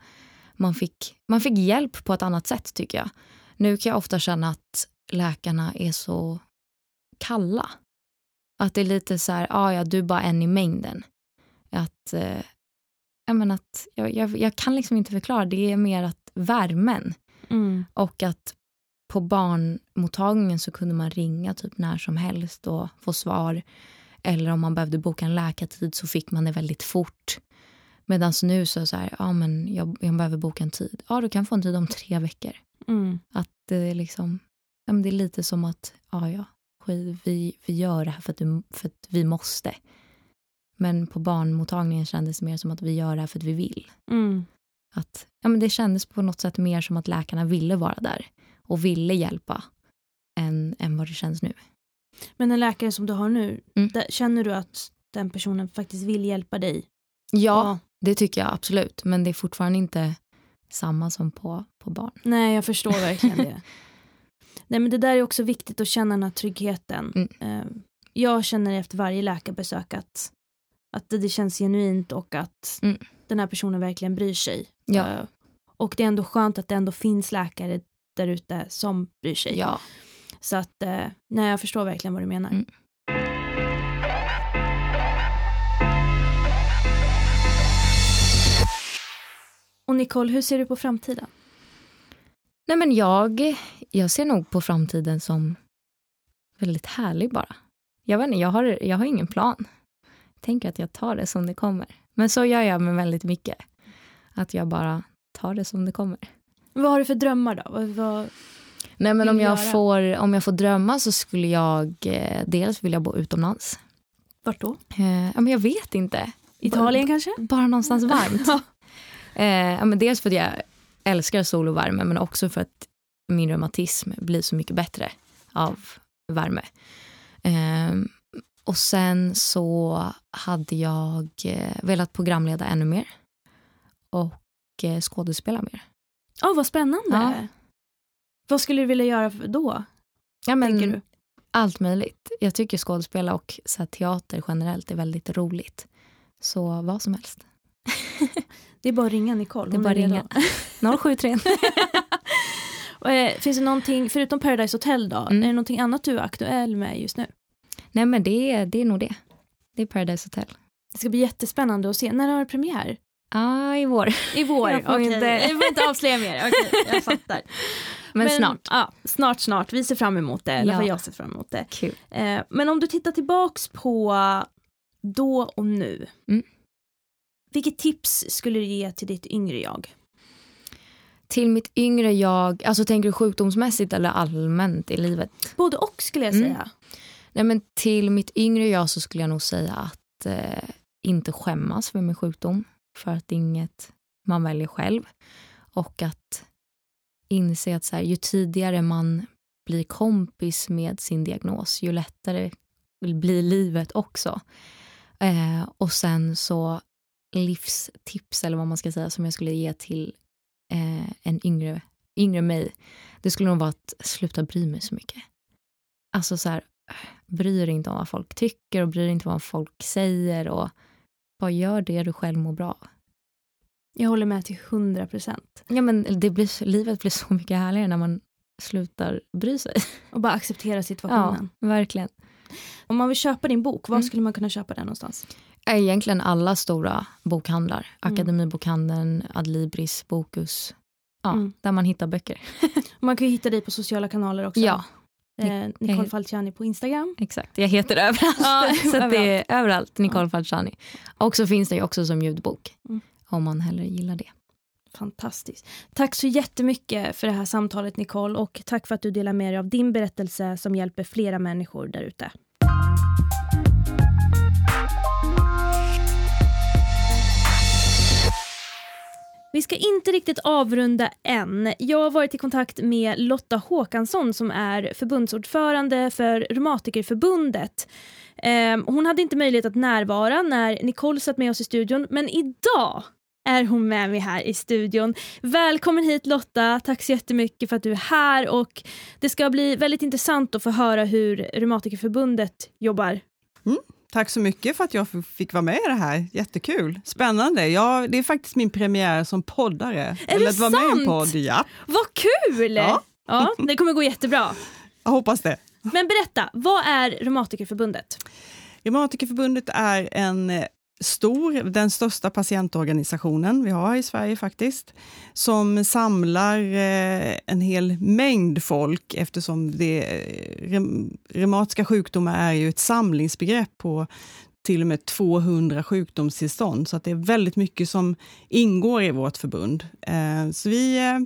man, fick, man fick hjälp på ett annat sätt tycker jag. Nu kan jag ofta känna att läkarna är så kalla. Att det är lite så här, ah, ja du är bara en i mängden. Att, eh, jag, menar att jag, jag, jag, kan liksom inte förklara, det är mer att värmen. Mm. Och att på barnmottagningen så kunde man ringa typ när som helst och få svar. Eller om man behövde boka en läkartid så fick man det väldigt fort. Medan nu så är det så här, ja men jag, jag behöver boka en tid. Ja, du kan få en tid om tre veckor. Mm. Att det är liksom, ja, men det är lite som att, ja ja, vi, vi gör det här för att, du, för att vi måste. Men på barnmottagningen kändes det mer som att vi gör det här för att vi vill. Mm. Att, ja, men det kändes på något sätt mer som att läkarna ville vara där och ville hjälpa än, än vad det känns nu. Men den läkare som du har nu, mm. där, känner du att den personen faktiskt vill hjälpa dig? Ja, ja, det tycker jag absolut. Men det är fortfarande inte samma som på, på barn. Nej, jag förstår verkligen det. Nej, men det där är också viktigt att känna den här tryggheten. Mm. Ehm, jag känner efter varje läkarbesök att, att det, känns genuint och att mm. den här personen verkligen bryr sig. Ja. Ehm, och det är ändå skönt att det ändå finns läkare där ute som bryr sig. Ja. Så att, eh, nej, jag förstår verkligen vad du menar. Mm. Och Nicole, hur ser du på framtiden? Nej men jag, jag ser nog på framtiden som väldigt härlig bara. Jag vet inte, jag har, jag har ingen plan. Jag tänker att jag tar det som det kommer. Men så gör jag med väldigt mycket. Att jag bara tar det som det kommer. Vad har du för drömmar då? Vad, vad, Nej, men om jag, göra? får, om jag får drömma så skulle jag eh, dels vilja bo utomlands. Vart då? Eh, ja, men jag vet inte. Italien kanske? Bara någonstans varmt. Ja. eh, ja, men dels för att jag älskar sol och värme men också för att min reumatism blir så mycket bättre av värme. Eh, och sen så hade jag eh, velat programleda ännu mer och eh, skådespela mer. Ja, vad spännande. Ja. Vad skulle du vilja göra då? Ja, men tänker du? Allt möjligt. Jag tycker skådespela och så teater generellt är väldigt roligt. Så vad som helst. Det är bara att ringa Nicole. Det är bara att ringa. 073. Och, eh, Finns det någonting, förutom Paradise Hotel då, Mm. är det någonting annat du är aktuell med just nu? Nej men det är, det är nog det. Det är Paradise Hotel. Det ska bli jättespännande att se. När har det premiär? Ah, i vår. I vår? Jag får Okej. inte- Jag får inte avslöja mer. Okej, jag fattar. Men, snart. Ja, snart, snart. Vi ser fram emot det. Ja. jag ser fram emot det. Kul. Eh, men om du tittar tillbaks på då och nu. Mm. Vilket tips skulle du ge till ditt yngre jag? Till mitt yngre jag, alltså tänker du sjukdomsmässigt eller allmänt i livet? Både och skulle jag Mm. säga. Nej men till mitt yngre jag så skulle jag nog säga att eh, inte skämmas för min sjukdom. För att det är inget man väljer själv. Och att inse att så här, ju tidigare man blir kompis med sin diagnos, ju lättare blir livet också. Eh, och sen så livstips, eller vad man ska säga, som jag skulle ge till eh, en yngre, yngre mig, det skulle nog vara att sluta bry mig så mycket. Alltså så här, bryr inte om vad folk tycker och bryr inte om vad folk säger och bara gör det du själv mår bra. Jag håller med till 100 procent. Ja, men det blir, livet blir så mycket härligare när man slutar bry sig. Och bara acceptera Ja, situationen. verkligen. Om man vill köpa din bok, var Mm. skulle man kunna köpa den någonstans? Egentligen alla stora bokhandlar. Mm. Akademibokhandeln, Adlibris, Bokus. Ja, Mm. där man hittar böcker. Man kan ju hitta dig på sociala kanaler också. Ja, Eh, Nicole Falciani på Instagram. exakt. Jag heter överallt. Ja, så att det är överallt, Nicole Falciani. Och så finns det ju också som ljudbok. Mm. Om man hellre gillar det. Fantastiskt. Tack så jättemycket för det här samtalet Nicole och tack för att du delar med dig av din berättelse som hjälper flera människor där ute. Vi ska inte riktigt avrunda än. Jag har varit i kontakt med Lotta Håkansson som är förbundsordförande för Reumatikerförbundet. Ehm, hon hade inte möjlighet att närvara när Nicole satt med oss i studion men idag är hon med mig här i studion. Välkommen hit Lotta, tack så jättemycket för att du är här och det ska bli väldigt intressant att få höra hur Reumatikerförbundet jobbar. Mm. Tack så mycket för att jag fick vara med i det här. Jättekul. Spännande. Ja, det är faktiskt min premiär som poddare. Är Eller det att vara med en sant? podd, ja. Vad kul! Ja. ja, det kommer gå jättebra. Jag hoppas det. Men berätta, vad är Reumatikerförbundet? Reumatikerförbundet är en stor, den största patientorganisationen vi har i Sverige faktiskt, som samlar eh, en hel mängd folk eftersom det, eh, reumatiska sjukdomar är ju ett samlingsbegrepp på till och med 200 sjukdomstillstånd, så att det är väldigt mycket som ingår i vårt förbund. Eh, så vi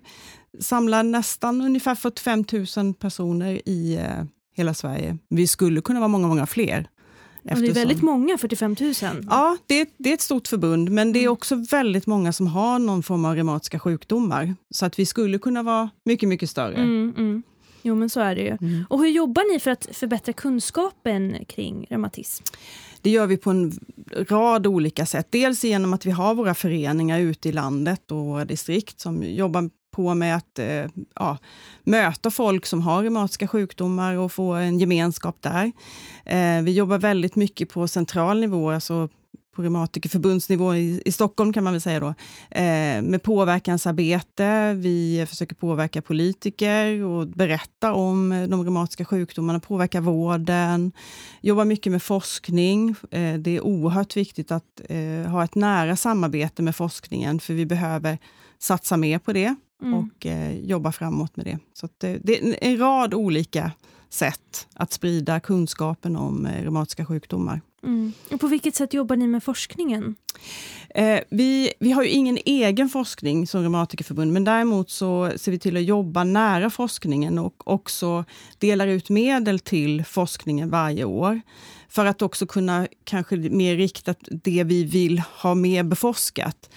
samlar nästan ungefär 45 000 personer i hela Sverige. Vi skulle kunna vara många, många fler. Och det är eftersom- väldigt många, 45 000. Ja, det, är- det är ett stort förbund, men det är också väldigt många som har någon form av reumatiska sjukdomar. Så att vi skulle kunna vara mycket, mycket större. Mm, mm. Jo men så är det ju. Mm. Och hur jobbar ni för att förbättra kunskapen kring reumatism? Det gör vi på en rad olika sätt. Dels genom att vi har våra föreningar ute i landet och våra distrikt som jobbar på med att eh, ja, möta folk som har reumatiska sjukdomar och få en gemenskap där. Eh, vi jobbar väldigt mycket på central nivå, alltså på reumatikerförbundsnivå i, i Stockholm kan man väl säga då, eh, med påverkansarbete. Vi försöker påverka politiker och berätta om eh, de reumatiska sjukdomarna, påverka vården, jobbar mycket med forskning. Eh, det är oerhört viktigt att eh, ha ett nära samarbete med forskningen, för vi behöver satsa mer på det mm. och eh, jobba framåt med det. Så det, det, är en rad olika sätt att sprida kunskapen om eh, reumatiska sjukdomar. Mm. Och på vilket sätt jobbar ni med forskningen? Eh, vi, vi har ju ingen egen forskning som reumatikerförbund, men däremot så ser vi till att jobba nära forskningen och också delar ut medel till forskningen varje år. För att också kunna kanske mer riktat det vi vill ha mer beforskat.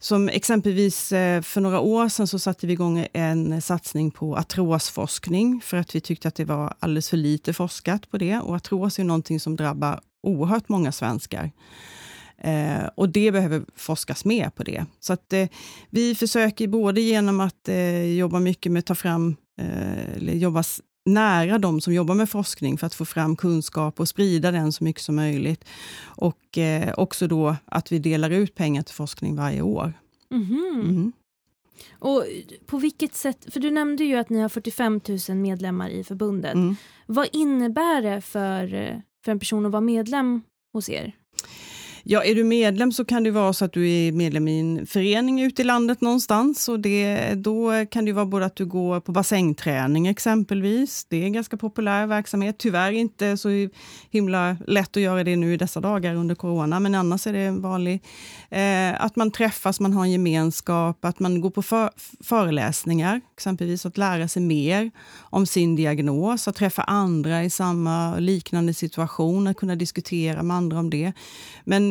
Som exempelvis eh, för några år sedan så satte vi igång en satsning på artrosforskning för att vi tyckte att det var alldeles för lite forskat på det. Och artros är någonting som drabbar oerhört många svenskar. Eh, och det behöver forskas mer på det. Så att eh, vi försöker både genom att eh, jobba mycket med att ta fram, eh, jobba nära de som jobbar med forskning för att få fram kunskap och sprida den så mycket som möjligt. Och eh, också då att vi delar ut pengar till forskning varje år. Mm. Mm. Och på vilket sätt, för du nämnde ju att ni har 45 000 medlemmar i förbundet. Mm. Vad innebär det för, för en person att vara medlem hos er? Ja, är du medlem så kan det vara så att du är medlem i en förening ute i landet någonstans. Och det, då kan det vara både att du går på bassängträning exempelvis. Det är en ganska populär verksamhet. Tyvärr inte så himla lätt att göra det nu i dessa dagar under corona, men annars är det vanligt. Eh, att man träffas, man har en gemenskap, att man går på för, föreläsningar, exempelvis att lära sig mer om sin diagnos, att träffa andra i samma liknande situation, att kunna diskutera med andra om det. Men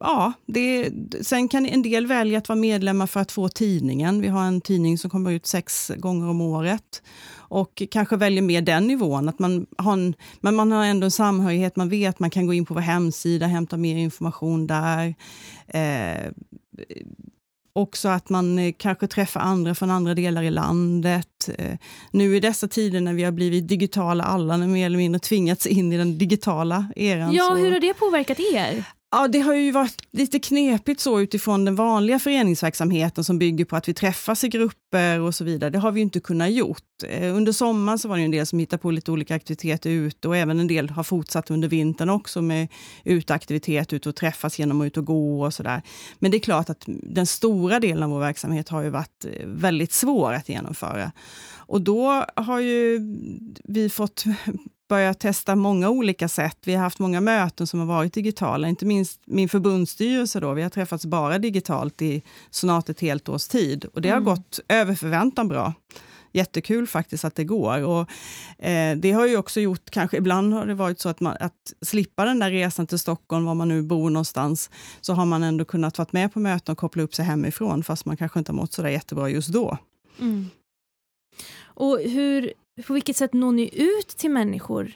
ja, det, sen kan en del välja att vara medlemmar för att få tidningen. Vi har en tidning som kommer ut sex gånger om året och kanske väljer mer den nivån. Att man har en, men man har ändå en samhörighet, man vet att man kan gå in på vår hemsida, hämta mer information där. Eh, också att man eh, kanske träffar andra från andra delar i landet. Eh, nu i dessa tider när vi har blivit digitala alla, när mer eller mindre tvingats in i den digitala eran. Ja, så... hur har det påverkat er? Ja, det har ju varit lite knepigt så utifrån den vanliga föreningsverksamheten som bygger på att vi träffas i grupper och så vidare. Det har vi inte kunnat gjort. Eh, under sommaren så var det en del som hittade på lite olika aktiviteter ute och även en del har fortsatt under vintern också med uteaktivitet, ut och träffas genom att ut och gå och sådär. Men det är klart att den stora delen av vår verksamhet har ju varit eh, väldigt svår att genomföra. Och då har ju vi fått börjat testa många olika sätt. Vi har haft många möten som har varit digitala, inte minst min förbundsstyrelse. Då. Vi har träffats bara digitalt i snart ett helt års tid och det har mm. gått över förväntan bra. Jättekul faktiskt att det går. Och, eh, det har ju också gjort, kanske ibland har det varit så att, man, att slippa den där resan till Stockholm, var man nu bor någonstans, så har man ändå kunnat vara med på möten och koppla upp sig hemifrån, fast man kanske inte har mått så där jättebra just då. Mm. Och hur, på vilket sätt når ni ut till människor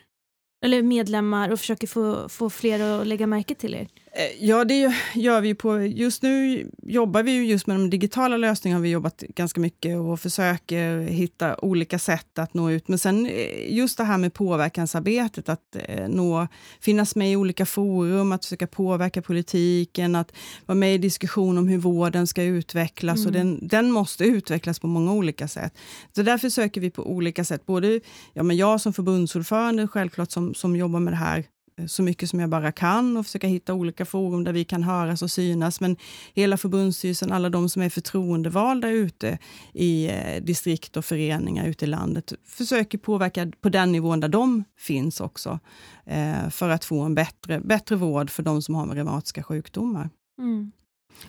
eller medlemmar och försöker få, få fler att lägga märke till er? Eh, ja, det gör vi på. Just nu jobbar vi just med de digitala lösningarna. Har vi jobbat ganska mycket och försöker hitta olika sätt att nå ut. Men sen eh, just det här med påverkansarbetet, att eh, nå, finnas med i olika forum, att försöka påverka politiken, att vara med i diskussion om hur vården ska utvecklas. Mm. Och den, den måste utvecklas på många olika sätt. Så där försöker vi på olika sätt. Både ja, men jag som förbundsordförande, självklart, som, som jobbar med det här Eh, så mycket som jag bara kan och försöka hitta olika forum där vi kan höras och synas. Men hela förbundsstyrelsen, alla de som är förtroendevalda ute i eh, distrikt och föreningar ute i landet försöker påverka på den nivån där de finns också eh, för att få en bättre, bättre vård för de som har reumatiska sjukdomar. Mm.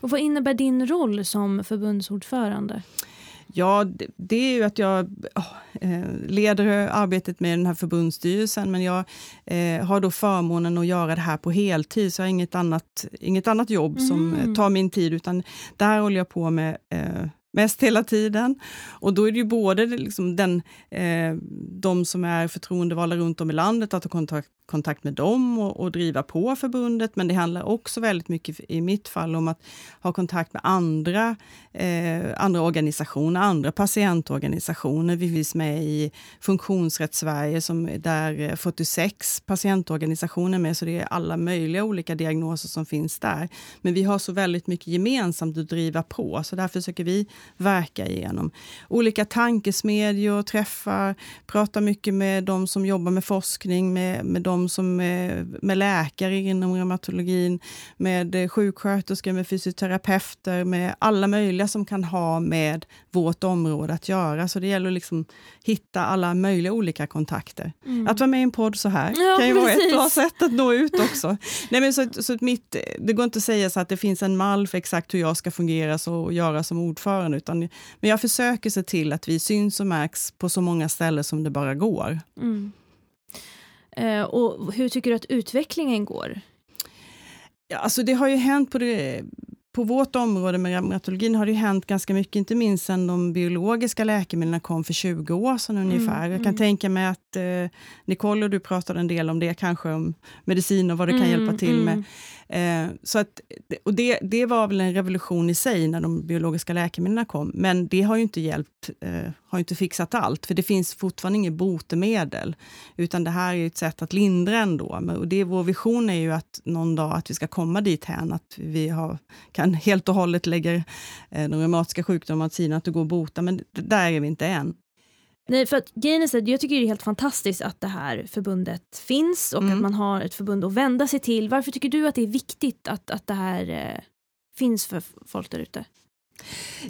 Och vad innebär din roll som förbundsordförande? Ja, det, det är ju att jag oh, leder arbetet med den här förbundsstyrelsen, men jag eh, har då förmånen att göra det här på heltid, så jag har inget annat, inget annat jobb mm. som tar min tid, utan där håller jag på med eh, mest hela tiden. Och då är det ju både liksom den, eh, de som är förtroendevalda runt om i landet, att ha kontakt, kontakt med dem och, och, driva på förbundet, men det handlar också väldigt mycket i mitt fall om att ha kontakt med andra, eh, andra organisationer, andra patientorganisationer. Vi finns med i Funktionsrätt Sverige, som där eh, 46 patientorganisationer med, så det är alla möjliga olika diagnoser som finns där. Men vi har så väldigt mycket gemensamt att driva på, så där försöker vi verka igenom olika tankesmedjor, träffar, pratar mycket med de som jobbar med forskning, med, med de som är, med läkare inom reumatologin, med sjuksköterskor, med fysioterapeuter, med alla möjliga som kan ha med vårt område att göra. Så det gäller att liksom hitta alla möjliga olika kontakter. Mm. Att vara med i en podd så här ja, kan ju precis. vara ett bra sätt att nå ut också. Nej, men så, så mitt, det går inte att säga så att det finns en mall för exakt hur jag ska fungera så, och göra som ordförande, utan men jag försöker se till att vi syns och märks på så många ställen som det bara går. Mm. Eh, och hur tycker du att utvecklingen går? Ja, alltså det har ju hänt på det på vårt område med reumatologin har det hänt ganska mycket, inte minst sen de biologiska läkemedlen kom för 20 år sedan ungefär. Mm, Jag kan mm. tänka mig att eh, Nicole och du pratade en del om det, kanske om medicin och vad det kan mm, hjälpa till med. Mm. Eh, så att, och det, det var väl en revolution i sig när de biologiska läkemedlen kom, men det har ju inte hjälpt, eh, har inte fixat allt, för det finns fortfarande inget botemedel, utan det här är ett sätt att lindra ändå. Och det, vår vision är ju att någon dag att vi ska komma dit hän att vi har, kan helt och hållet lägga eh, de reumatiska sjukdomarna åt sidan, att det går att bota, men där är vi inte än. Nej, för att grejen är jag tycker det är helt fantastiskt att det här förbundet finns och mm. att man har ett förbund att vända sig till. Varför tycker du att det är viktigt att, att det här eh, finns för folk där ute?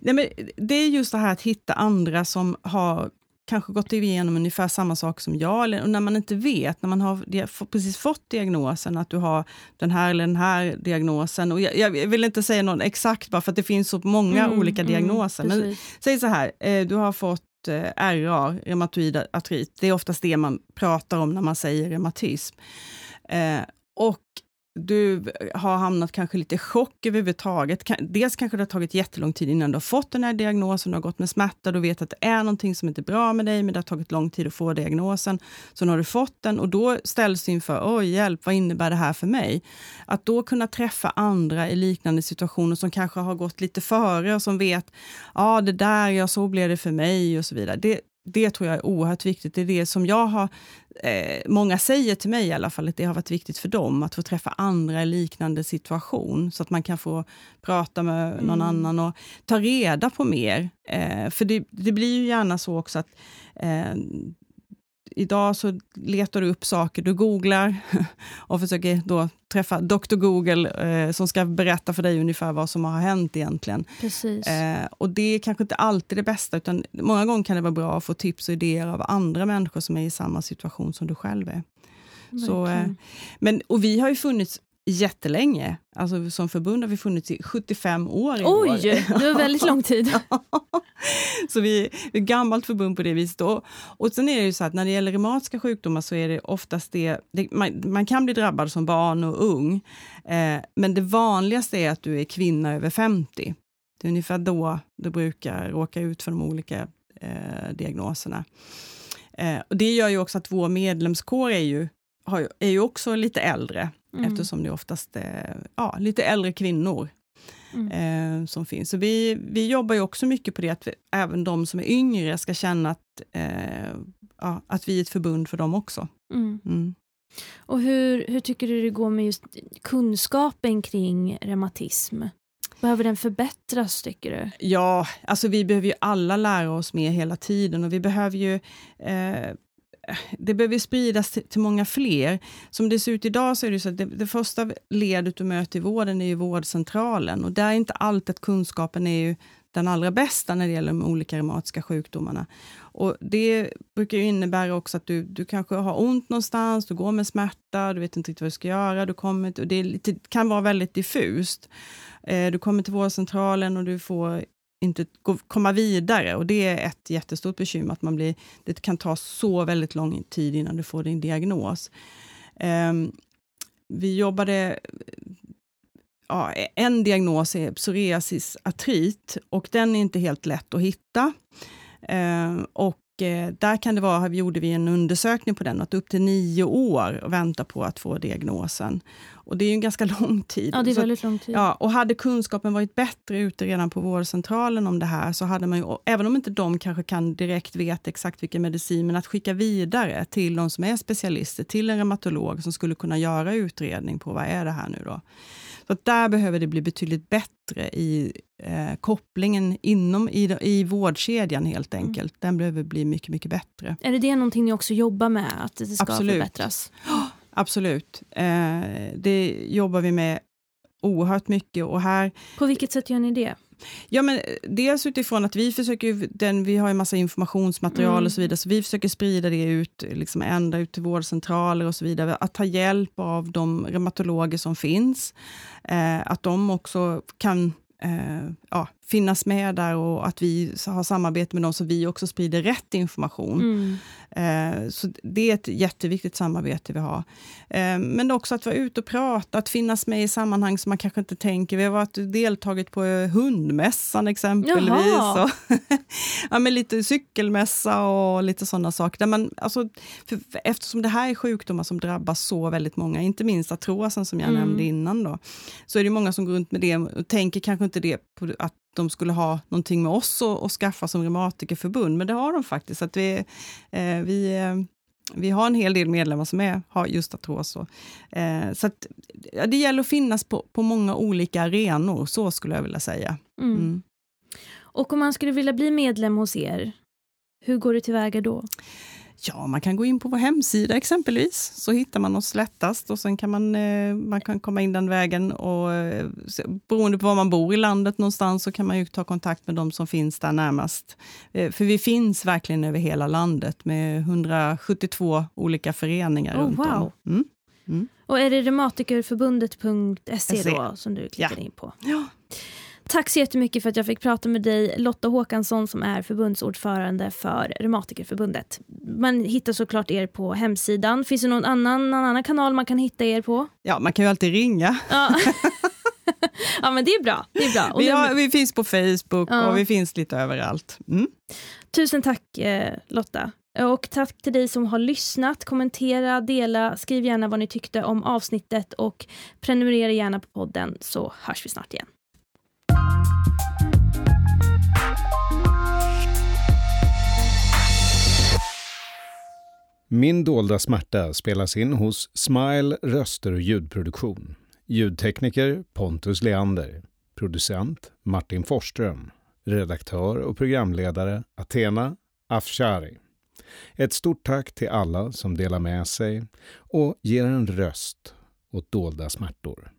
Nej, men det är just det här att hitta andra som har kanske gått igenom ungefär samma sak som jag, eller när man inte vet, när man har precis fått diagnosen, att du har den här eller den här diagnosen. Och jag, jag vill inte säga någon exakt, bara för att det finns så många mm, olika mm, diagnoser. Mm, men säg så här, eh, du har fått eh, RA, reumatoid artrit. Det är oftast det man pratar om när man säger reumatism. Eh, och du eh, har hamnat kanske lite i chock överhuvudtaget. Dels kanske det har tagit jättelång tid innan du har fått den här diagnosen, du har gått med smärta, du vet att det är någonting som inte är bra med dig, men det har tagit lång tid att få diagnosen. Så nu har du fått den och då ställs du inför, oj hjälp, vad innebär det här för mig? Att då kunna träffa andra i liknande situationer som kanske har gått lite före och som vet, ja det där, ja så blev det för mig och så vidare. Det, det tror jag är oerhört viktigt. Det är det som jag har, eh, många säger till mig i alla fall, att det har varit viktigt för dem att få träffa andra i liknande situation, så att man kan få prata med någon mm. annan och ta reda på mer. Eh, för det, det, blir ju gärna så också att eh, idag så letar du upp saker, du googlar och försöker då träffa Dr. Google eh, som ska berätta för dig ungefär vad som har hänt egentligen. Eh, och det är kanske inte alltid det bästa, utan många gånger kan det vara bra att få tips och idéer av andra människor som är i samma situation som du själv är. Så, eh, men, och vi har ju funnits jättelänge. Alltså, som förbund har vi funnits i 75 år i Oj, år. det var väldigt lång tid. så vi är ett gammalt förbund på det viset. Och, och sen är det ju så att när det gäller reumatiska sjukdomar så är det oftast det, det man, man, kan bli drabbad som barn och ung, eh, men det vanligaste är att du är kvinna över 50. Det är ungefär då du brukar råka ut för de olika eh, diagnoserna. Eh, och det gör ju också att vår medlemskår är ju, har, är ju också lite äldre mm. eftersom det oftast är ja, lite äldre kvinnor mm. eh, som finns. Så vi, vi jobbar ju också mycket på det, att vi, även de som är yngre ska känna att, eh, ja, att vi är ett förbund för dem också. Mm. mm. Och hur, hur tycker du det går med just kunskapen kring reumatism? Behöver den förbättras, tycker du? Ja, alltså vi behöver ju alla lära oss mer hela tiden och vi behöver ju eh, det behöver spridas till, till, många fler. Som det ser ut idag så är det så att det, det första ledet du möter i vården är ju vårdcentralen och där är inte alltid att kunskapen är ju den allra bästa när det gäller de olika reumatiska sjukdomarna. Och det brukar innebära också att du, du kanske har ont någonstans, du går med smärta, du vet inte riktigt vad du ska göra, du kommer, och det lite, kan vara väldigt diffust. Eh, du kommer till vårdcentralen och du får inte komma vidare. Och Det är ett jättestort bekymmer, att man blir, det kan ta så väldigt lång tid innan du får din diagnos. Um, vi jobbade... Ja, en diagnos är psoriasis artrit och den är inte helt lätt att hitta. Um, och där kan det vara, gjorde vi en undersökning på den, att upp till nio år och vänta på att få diagnosen. Och det är ju en ganska lång tid. Ja, det är Så- väldigt lång tid. Ja, och hade kunskapen varit bättre ute redan på vårdcentralen om det här, så hade man ju, även om inte de kanske kan direkt veta exakt vilken medicin, men att skicka vidare till de som är specialister, till en reumatolog som skulle kunna göra utredning på vad är det här nu då. Så där behöver det bli betydligt bättre i eh, kopplingen inom i, i vårdkedjan helt enkelt. Den behöver bli mycket, mycket bättre. Är det det någonting ni också jobbar med, att det ska Absolut. förbättras? Absolut. Eh, det jobbar vi med oerhört mycket och här På vilket sätt gör ni det? Ja, men eh, dels utifrån att vi försöker, den, vi har en massa informationsmaterial Mm. och så vidare, så vi försöker sprida det ut, liksom ända ut till vårdcentraler och så vidare. Att ta hjälp av de reumatologer som finns. Eh, att de också kan eh, ja, finnas med där och att vi har samarbete med dem så vi också sprider rätt information. Mm. Eh, Så det är ett jätteviktigt samarbete vi har. Eh, Men också att vara ute och prata, att finnas med i sammanhang som man kanske inte tänker. Vi har varit deltagit på eh, hundmässan exempelvis. Och ja, men lite cykelmässa och lite sådana saker. Där man, alltså, för, för eftersom det här är sjukdomar som drabbar så väldigt många, inte minst artrosen som jag Mm. nämnde innan, då, så är det många som går runt med det och tänker kanske inte det på att de skulle ha någonting med oss att, att skaffa som reumatikerförbund, men det har de faktiskt. Att vi, eh, vi, eh, vi har en hel del medlemmar som är, har just artros. och, Eh, så att, ja, det gäller att finnas på, på många olika arenor, så skulle jag vilja säga. Mm. Mm. Och om man skulle vilja bli medlem hos er, hur går det tillväga då? Ja, man kan gå in på vår hemsida exempelvis, så hittar man oss lättast och sen kan man, eh, man kan komma in den vägen och eh, beroende på var man bor i landet någonstans så kan man ju ta kontakt med de som finns där närmast. Eh, För vi finns verkligen över hela landet med 172 olika föreningar Oh, runt om. wow. Mm. Och är det reumatikerförbundet.se då som du klickar in på? Ja. Tack så jättemycket för att jag fick prata med dig, Lotta Håkansson som är förbundsordförande för Reumatikerförbundet. Man hittar såklart er på hemsidan. Finns det någon annan, någon annan kanal man kan hitta er på? ja, man kan ju alltid ringa. Ja, ja men det är bra. Det är bra. Vi, har, vi finns på Facebook Ja. och vi finns lite överallt. Mm. Tusen tack eh, Lotta. Och tack till dig som har lyssnat. Kommentera, dela, skriv gärna vad ni tyckte om avsnittet och prenumerera gärna på podden så hörs vi snart igen. Min dolda smärta spelas in hos Smile röster och ljudproduktion. Ljudtekniker Pontus Leander. Producent Martin Forsström. Redaktör och programledare Athena Afshari. Ett stort tack till alla som delar med sig och ger en röst åt dolda smärtor.